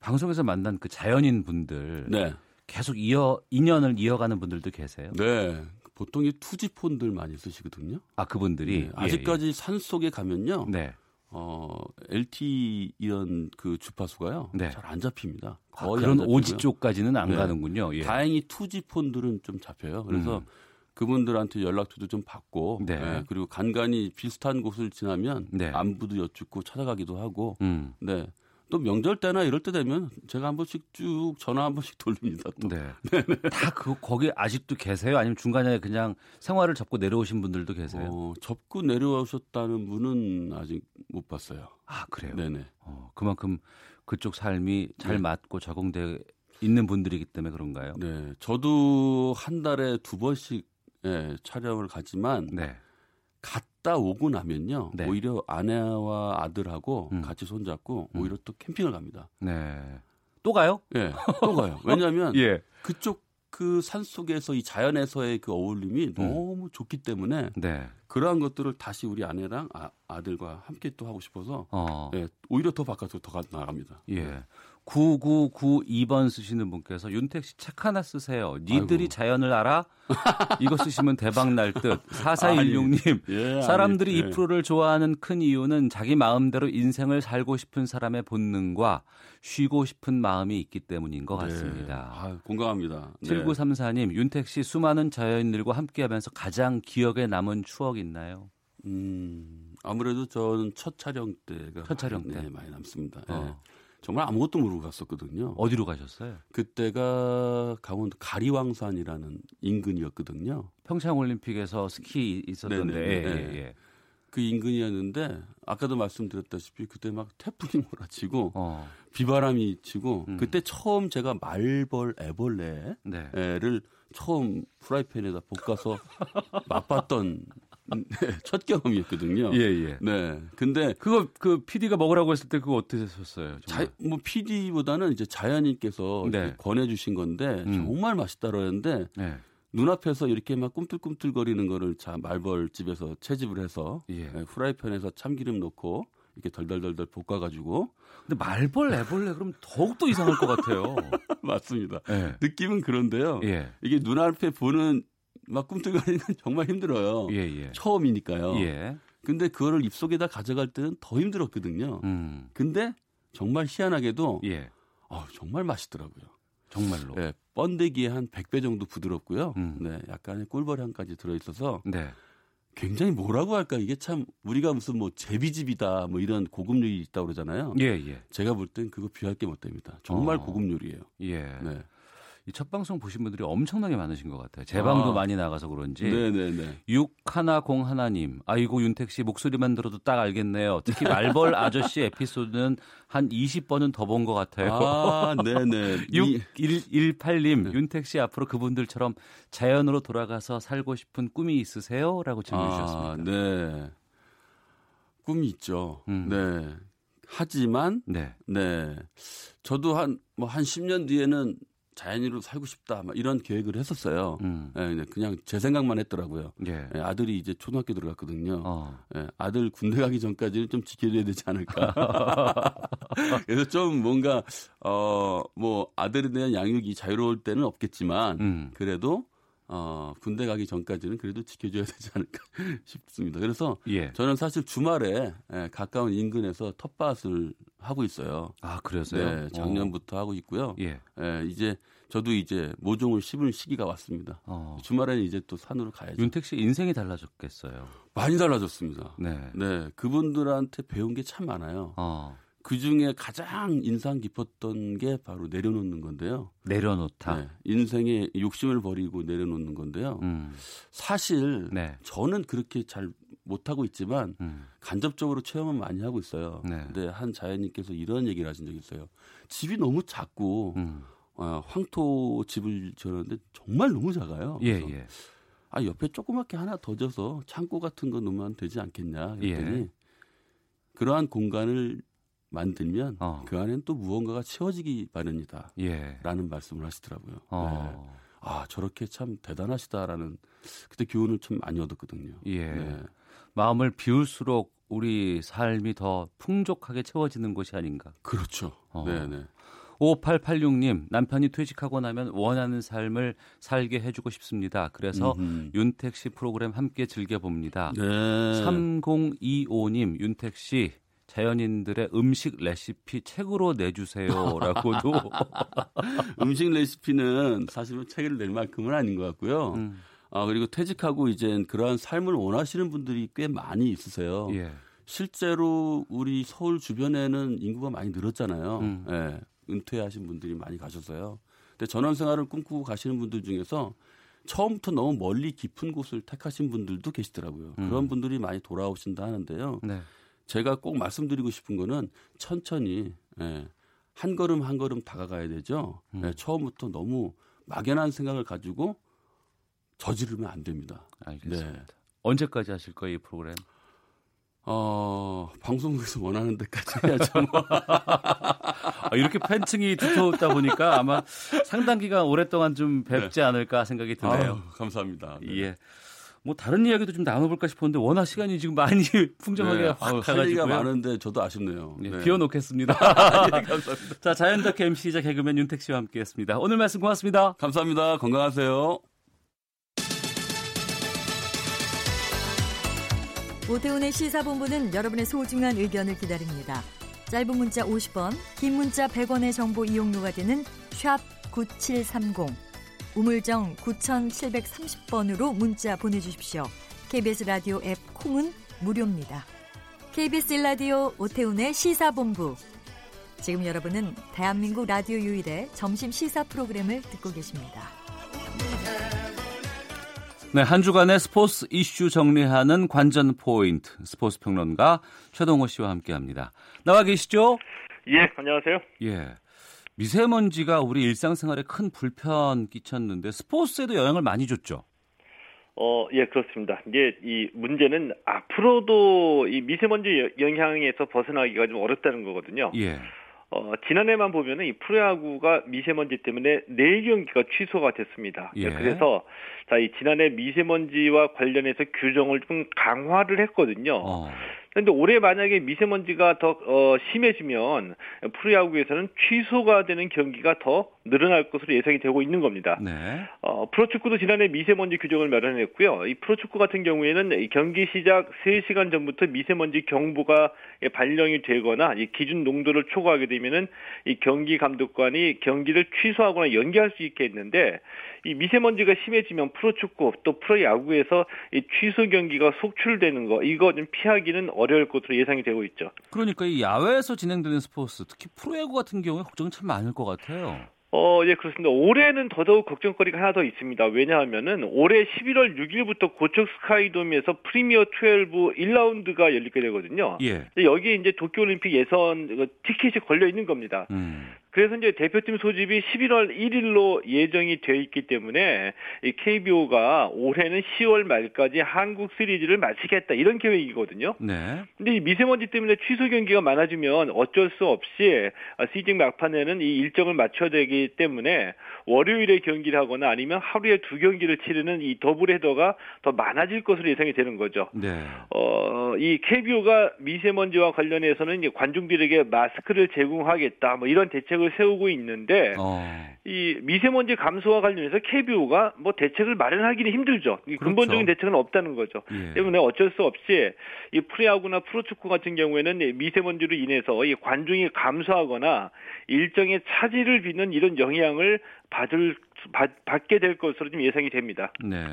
방송에서 만난 그 자연인 분들 네. 계속 이어 인연을 이어가는 분들도 계세요? 네. 보통 이 투지폰들 많이 쓰시거든요. 아 그분들이 네. 아직까지 예, 예. 산 속에 가면요. 네. 어, LT 이런 그 주파수가요. 네. 잘안 잡힙니다. 아, 거의 아, 그런 오지 쪽까지는 안 네. 가는군요. 예. 다행히 투지 폰들은 좀 잡혀요. 그래서 음. 그분들한테 연락처도 좀 받고 네. 네. 그리고 간간히 비슷한 곳을 지나면 네. 안부도 여쭙고 찾아가기도 하고 음. 네. 또 명절 때나 이럴 때 되면 제가 한 번씩 쭉 전화 한 번씩 돌립니다. 또. 네. 다그 거기 아직도 계세요? 아니면 중간에 그냥 생활을 접고 내려오신 분들도 계세요? 어, 접고 내려오셨다는 분은 아직 못 봤어요. 아 그래요? 네네. 어, 그만큼 그쪽 삶이 잘 네. 맞고 적응돼 있는 분들이기 때문에 그런가요? 네. 저도 한 달에 두 번씩 예, 촬영을 가지만 네. 갔다 오고 나면요. 네. 오히려 아내와 아들하고 음. 같이 손잡고 음. 오히려 또 캠핑을 갑니다. 네. 또 가요? 예. 네, 또 가요. 왜냐하면 예. 그쪽 그 산 속에서 이 자연에서의 그 어울림이 음. 너무 좋기 때문에 네. 그러한 것들을 다시 우리 아내랑 아, 들과 함께 또 하고 싶어서 어. 예, 오히려 더 바깥으로 더 나갑니다. 예. 9992번 쓰시는 분께서 윤택 씨 책 하나 쓰세요. 니들이 아이고. 자연을 알아? 이거 쓰시면 대박 날 듯. 4416님. 예, 사람들이 예. 이 프로를 좋아하는 큰 이유는 자기 마음대로 인생을 살고 싶은 사람의 본능과 쉬고 싶은 마음이 있기 때문인 것 네. 같습니다. 네. 아, 공감합니다. 7934님, 윤택 씨 수많은 자연인들과 함께 하면서 가장 기억에 남은 추억 있나요? 음, 아무래도 저는 첫 촬영 때가 첫 촬영 때 네, 많이 남습니다. 어. 네. 정말 아무것도 모르고 갔었거든요. 어디로 가셨어요? 그때가 강원도 가리왕산이라는 인근이었거든요. 평창 올림픽에서 스키 있었던데. 네, 네, 네. 예, 예. 그 인근이었는데 아까도 말씀드렸다시피 그때 막 태풍이 몰아치고 어. 비바람이 치고 음. 그때 처음 제가 말벌 애벌레를 네. 처음 프라이팬에다 볶아서 맛봤던 네, 첫 경험이었거든요. 예, 예. 네. 근데 그거 그 PD가 먹으라고 했을 때 그거 어떻게 했었어요? 자, 뭐 PD보다는 이제 자연인께서 네. 권해 주신 건데 음. 정말 맛있다고 했는데 네. 눈앞에서 이렇게 막 꿈틀꿈틀거리는 거를 자 말벌 집에서 채집을 해서 예. 네, 프라이팬에서 참기름 넣고 이렇게 덜덜덜덜 볶아가지고. 근데 말벌, 애벌레 그럼 더욱더 이상할 것 같아요. 맞습니다. 네. 느낌은 그런데요. 예. 이게 눈앞에 보는 막 꿈틀거리는 건 정말 힘들어요. 예, 예. 처음이니까요. 예. 근데 그거를 입속에다 가져갈 때는 더 힘들었거든요. 음. 근데 정말 희한하게도 예. 어, 정말 맛있더라고요. 정말로. 네, 번데기에 한 100배 정도 부드럽고요. 음. 네, 약간의 꿀벌 향까지 들어 있어서 네. 굉장히 뭐라고 할까 이게 참 우리가 무슨 뭐 제비집이다 뭐 이런 고급 요리 있다고 그러잖아요. 예, 예. 제가 볼 땐 그거 비할 게 못 됩니다. 정말 어. 고급 요리예요. 예. 네. 이 첫 방송 보신 분들이 엄청나게 많으신 것 같아요. 제 방도 아. 많이 나가서 그런지. 네네네. 6101님, 아이고 윤택 씨 목소리만 들어도 딱 알겠네요. 특히 말벌 아저씨 에피소드는 한 20번은 더 본 것 같아요. 아, 네네. 6118님, 네. 윤택 씨 앞으로 그분들처럼 자연으로 돌아가서 살고 싶은 꿈이 있으세요? 라고 질문 아, 주셨습니다. 네. 꿈이 있죠. 음. 네. 하지만, 네. 네. 저도 한, 뭐, 한 10년 뒤에는 자연인으로 살고 싶다 막 이런 계획을 했었어요. 음. 예, 그냥 제 생각만 했더라고요. 예. 예, 아들이 이제 초등학교 들어갔거든요. 어. 예, 아들 군대 가기 전까지는 좀 지켜줘야 되지 않을까. 그래서 좀 뭔가 어뭐 아들에 대한 양육이 자유로울 때는 없겠지만 음. 그래도 어, 군대 가기 전까지는 그래도 지켜줘야 되지 않을까 싶습니다. 그래서 예. 저는 사실 주말에 예, 가까운 인근에서 텃밭을 하고 있어요. 아, 그래서요? 네, 작년부터 어. 하고 있고요. 예. 예. 이제 저도 이제 모종을 심을 시기가 왔습니다. 어. 주말에는 이제 또 산으로 가야죠. 윤택 씨 인생이 달라졌겠어요. 많이 달라졌습니다. 네. 네. 그분들한테 배운 게 참 많아요. 어. 그 중에 가장 인상 깊었던 게 바로 내려놓는 건데요. 내려놓다. 네, 인생에 욕심을 버리고 내려놓는 건데요. 음. 사실 네. 저는 그렇게 잘 못하고 있지만 음. 간접적으로 체험은 많이 하고 있어요. 네. 근데 한 자연님께서 이런 얘기를 하신 적이 있어요. 집이 너무 작고 음. 어, 황토 집을 지었는데 정말 너무 작아요. 예, 예. 아 옆에 조그맣게 하나 더 져서 창고 같은 거 놓으면 되지 않겠냐 했더니 예. 그러한 공간을 만들면 어. 그 안엔 또 무언가가 채워지기 마련이다. 예. 라는 말씀을 하시더라고요. 어. 네. 아, 저렇게 참 대단하시다라는 그때 교훈을 참 많이 얻었거든요. 예. 네. 마음을 비울수록 우리 삶이 더 풍족하게 채워지는 것이 아닌가. 그렇죠. 어. 네네. 5886님, 남편이 퇴직하고 나면 원하는 삶을 살게 해주고 싶습니다. 그래서 음흠. 윤택 씨 프로그램 함께 즐겨봅니다. 네. 3025님, 윤택 씨, 자연인들의 음식 레시피 책으로 내주세요라고도 음식 레시피는 사실은 책을 낼 만큼은 아닌 것 같고요. 음. 아 그리고 퇴직하고 이제 그러한 삶을 원하시는 분들이 꽤 많이 있으세요. 예. 실제로 우리 서울 주변에는 인구가 많이 늘었잖아요. 음. 예, 은퇴하신 분들이 많이 가셨어요. 근데 전원 생활을 꿈꾸고 가시는 분들 중에서 처음부터 너무 멀리 깊은 곳을 택하신 분들도 계시더라고요. 음. 그런 분들이 많이 돌아오신다 하는데요. 네. 제가 꼭 말씀드리고 싶은 거는 천천히 예, 한 걸음 한 걸음 다가가야 되죠. 음. 예, 처음부터 너무 막연한 생각을 가지고 저지르면 안 됩니다. 알겠습니다. 네. 언제까지 하실 거예요, 이 프로그램? 어, 방송국에서 원하는 데까지 해야죠. 뭐. 아, 이렇게 팬층이 두터웠다 보니까 아마 상당 기간 오랫동안 좀 뵙지 네. 않을까 생각이 드네요. 아유, 감사합니다. 네. 예. 뭐 다른 이야기도 좀 나눠볼까 싶었는데 워낙 시간이 지금 많이 풍성하게 네. 확 가가지고 얘기가 많은데 저도 아쉽네요. 네. 네. 비워놓겠습니다. 네, 감사합니다. 자 자연덕 MC자 개그맨 윤택 씨와 함께했습니다. 오늘 말씀 고맙습니다. 감사합니다. 건강하세요. 오태훈의 시사본부는 여러분의 소중한 의견을 기다립니다. 짧은 문자 50원, 긴 문자 100원의 정보 이용료가 되는 샵 9730, 우물정 9730번으로 문자 보내주십시오. KBS 라디오 앱 콩은 무료입니다. KBS 라디오 오태훈의 시사본부. 지금 여러분은 대한민국 라디오 유일의 점심 시사 프로그램을 듣고 계십니다. 네, 한 주간의 스포츠 이슈 정리하는 관전 포인트 스포츠 평론가 최동호 씨와 함께합니다. 나와 계시죠? 예, 안녕하세요. 예. 미세먼지가 우리 일상생활에 큰 불편 끼쳤는데 스포츠에도 영향을 많이 줬죠. 어, 예, 그렇습니다. 이게 이 문제는 앞으로도 이 미세먼지 영향에서 벗어나기가 좀 어렵다는 거거든요. 예. 어, 지난해만 보면은 이 프로야구가 미세먼지 때문에 4경기가 취소가 됐습니다. 예. 그래서 자, 이 지난해 미세먼지와 관련해서 규정을 좀 강화를 했거든요. 어. 그런데 올해 만약에 미세먼지가 더 어, 심해지면 프로야구에서는 취소가 되는 경기가 더 늘어날 것으로 예상이 되고 있는 겁니다. 네. 어, 프로축구도 지난해 미세먼지 규정을 마련했고요. 이 프로축구 같은 경우에는 경기 시작 3시간 전부터 미세먼지 경보가 발령이 되거나 이 기준 농도를 초과하게 되면은 이 경기 감독관이 경기를 취소하거나 연기할 수 있게 했는데 이 미세먼지가 심해지면 프로축구 또 프로야구에서 이 취소 경기가 속출되는 거 이거 좀 피하기는 어려울 것으로 예상이 되고 있죠. 그러니까 이 야외에서 진행되는 스포츠 특히 프로야구 같은 경우에 걱정이 참 많을 것 같아요. 어, 예, 그렇습니다. 올해는 더더욱 걱정거리가 하나 더 있습니다. 왜냐하면은 올해 11월 6일부터 고척 스카이돔에서 프리미어 12 1라운드가 열리게 되거든요. 예. 여기에 이제 도쿄올림픽 예선 티켓이 걸려 있는 겁니다. 음. 그래서 이제 대표팀 소집이 11월 1일로 예정이 되어 있기 때문에 이 KBO가 올해는 10월 말까지 한국 시리즈를 마치겠다 이런 계획이거든요. 네. 근데 이 미세먼지 때문에 취소 경기가 많아지면 어쩔 수 없이 시즌 막판에는 이 일정을 맞춰야 되기 때문에 월요일에 경기를 하거나 아니면 하루에 두 경기를 치르는 이 더블 헤더가 더 많아질 것으로 예상이 되는 거죠. 네. 어, 이 KBO가 미세먼지와 관련해서는 관중들에게 마스크를 제공하겠다 뭐 이런 대책을 대책을 세우고 있는데 어. 이 미세먼지 감소와 관련해서 KBO가 뭐 대책을 마련하기는 힘들죠. 그렇죠. 근본적인 대책은 없다는 거죠. 예. 때문에 어쩔 수 없이 이 프리야구나 프로축구 같은 경우에는 미세먼지로 인해서 이 관중이 감소하거나 일정의 차질을 빚는 이런 영향을 받을 받, 받게 될 것으로 좀 예상이 됩니다. 네.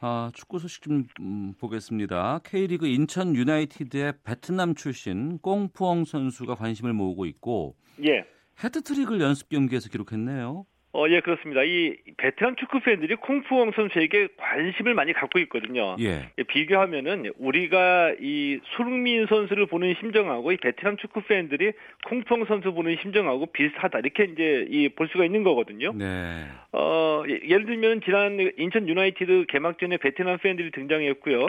아, 축구 소식 좀 음, 보겠습니다. K리그 인천 유나이티드의 베트남 출신 꽁푸엉 선수가 관심을 모으고 있고 예. 헤트트릭을 연습 경기에서 기록했네요. 어, 예, 그렇습니다. 이 베테랑 축구 팬들이 콩푸엉 선수에게 관심을 많이 갖고 있거든요. 예. 비교하면은 우리가 이 손흥민 선수를 보는 심정하고 이 베테랑 축구 팬들이 콩푸엉 선수 보는 심정하고 비슷하다. 이렇게 이제 이 볼 수가 있는 거거든요. 네. 어, 예, 예를 들면 지난 인천 유나이티드 개막전에 베테랑 팬들이 등장했고요.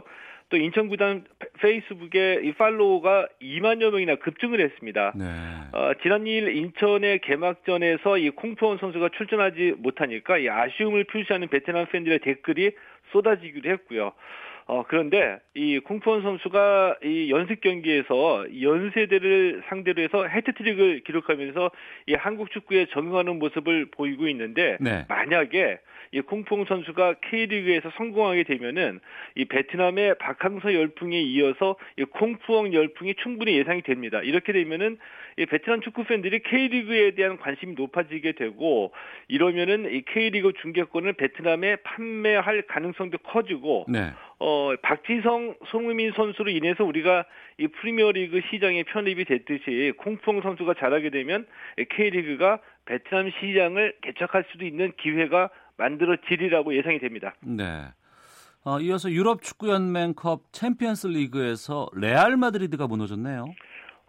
또 인천 구단 페이스북에 이 팔로워가 2만여 명이나 급증을 했습니다. 네. 어, 지난 2일 인천의 개막전에서 이 콩푸원 선수가 출전하지 못하니까 이 아쉬움을 표시하는 베테랑 팬들의 댓글이 쏟아지기도 했고요. 어, 그런데 이 콩푸원 선수가 이 연습 경기에서 연세대를 상대로 해서 헤트트릭을 기록하면서 이 한국 축구에 적응하는 모습을 보이고 있는데 네. 만약에 이 콩풍 선수가 K리그에서 성공하게 되면은 이 베트남의 박항서 열풍에 이어서 이 콩푸엉 열풍이 충분히 예상이 됩니다. 이렇게 되면은 이 베트남 축구 팬들이 K리그에 대한 관심이 높아지게 되고 이러면은 이 K리그 중계권을 베트남에 판매할 가능성도 커지고 네. 어, 박지성, 송우민 선수로 인해서 우리가 이 프리미어리그 시장에 편입이 됐듯이 콩풍 선수가 잘하게 되면 K리그가 베트남 시장을 개척할 수도 있는 기회가 만들어지리라고 예상이 됩니다. 네. 어, 이어서 유럽 축구 연맹컵 챔피언스 리그에서 레알 마드리드가 무너졌네요.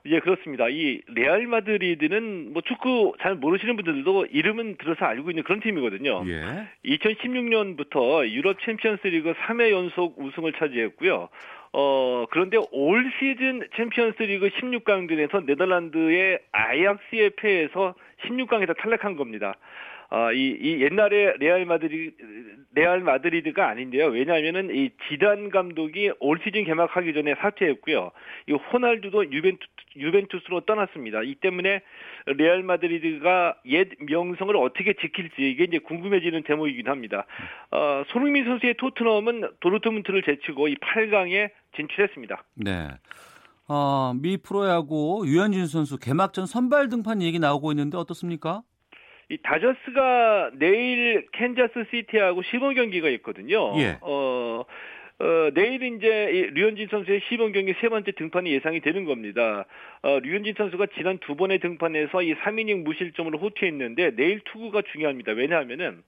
예, 그렇습니다. 이 레알 마드리드는 뭐 축구 잘 모르시는 분들도 이름은 들어서 알고 있는 그런 팀이거든요. 예. 2016년부터 유럽 챔피언스 리그 3회 연속 우승을 차지했고요. 어, 그런데 올 시즌 챔피언스 리그 16강전에서 네덜란드의 아약스에 패해서 16강에서 탈락한 겁니다. 어, 이, 이 옛날에 레알 마드리 레알 마드리드가 아닌데요. 왜냐하면은 이 지단 감독이 올 시즌 개막하기 전에 사퇴했고요. 이 호날두도 유벤투, 유벤투스로 떠났습니다. 이 때문에 레알 마드리드가 옛 명성을 어떻게 지킬지 이게 이제 궁금해지는 대목이긴 합니다. 어, 손흥민 선수의 토트넘은 도르트문트를 제치고 이 8강에 진출했습니다. 네. 어, 미 프로야구 류현진 선수 개막전 선발 등판 얘기 나오고 있는데 어떻습니까? 이 다저스가 내일 캔자스 시티하고 시범 경기가 있거든요. 예. 어, 어, 내일 이제 류현진 선수의 시범 경기 세 번째 등판이 예상이 되는 겁니다. 어, 류현진 선수가 지난 두 번의 등판에서 이 3이닝 무실점으로 호투했는데 내일 투구가 중요합니다. 왜냐하면은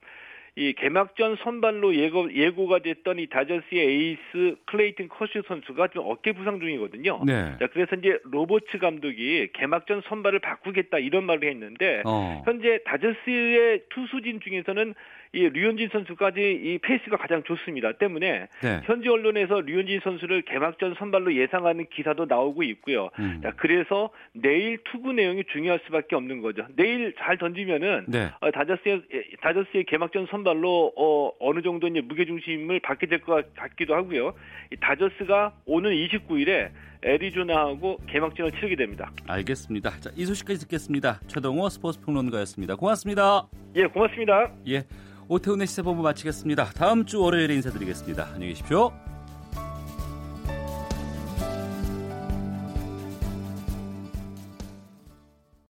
이 개막전 선발로 예고, 예고가 됐던 이 다저스의 에이스 클레이튼 커쇼 선수가 좀 어깨 부상 중이거든요. 네. 자, 그래서 이제 로버츠 감독이 개막전 선발을 바꾸겠다 이런 말을 했는데 어. 현재 다저스의 투수진 중에서는 이 류현진 선수가 이 페이스가 가장 좋습니다. 때문에 네. 현지 언론에서 류현진 선수를 개막전 선발로 예상하는 기사도 나오고 있고요. 음. 자, 그래서 내일 투구 내용이 중요할 수밖에 없는 거죠. 내일 잘 던지면은 네. 어, 다저스의 다저스의 개막전 선발로 어, 어느 정도 이제 무게 중심을 받게 될 것 같기도 하고요. 이 다저스가 오는 29일에 애리조나하고 개막전을 치르게 됩니다. 알겠습니다. 자, 이 소식까지 듣겠습니다. 최동호 스포츠 평론가였습니다. 고맙습니다. 예, 고맙습니다. 예. 오태훈의 시사본부 마치겠습니다. 다음 주 월요일에 인사드리겠습니다. 안녕히 계십시오.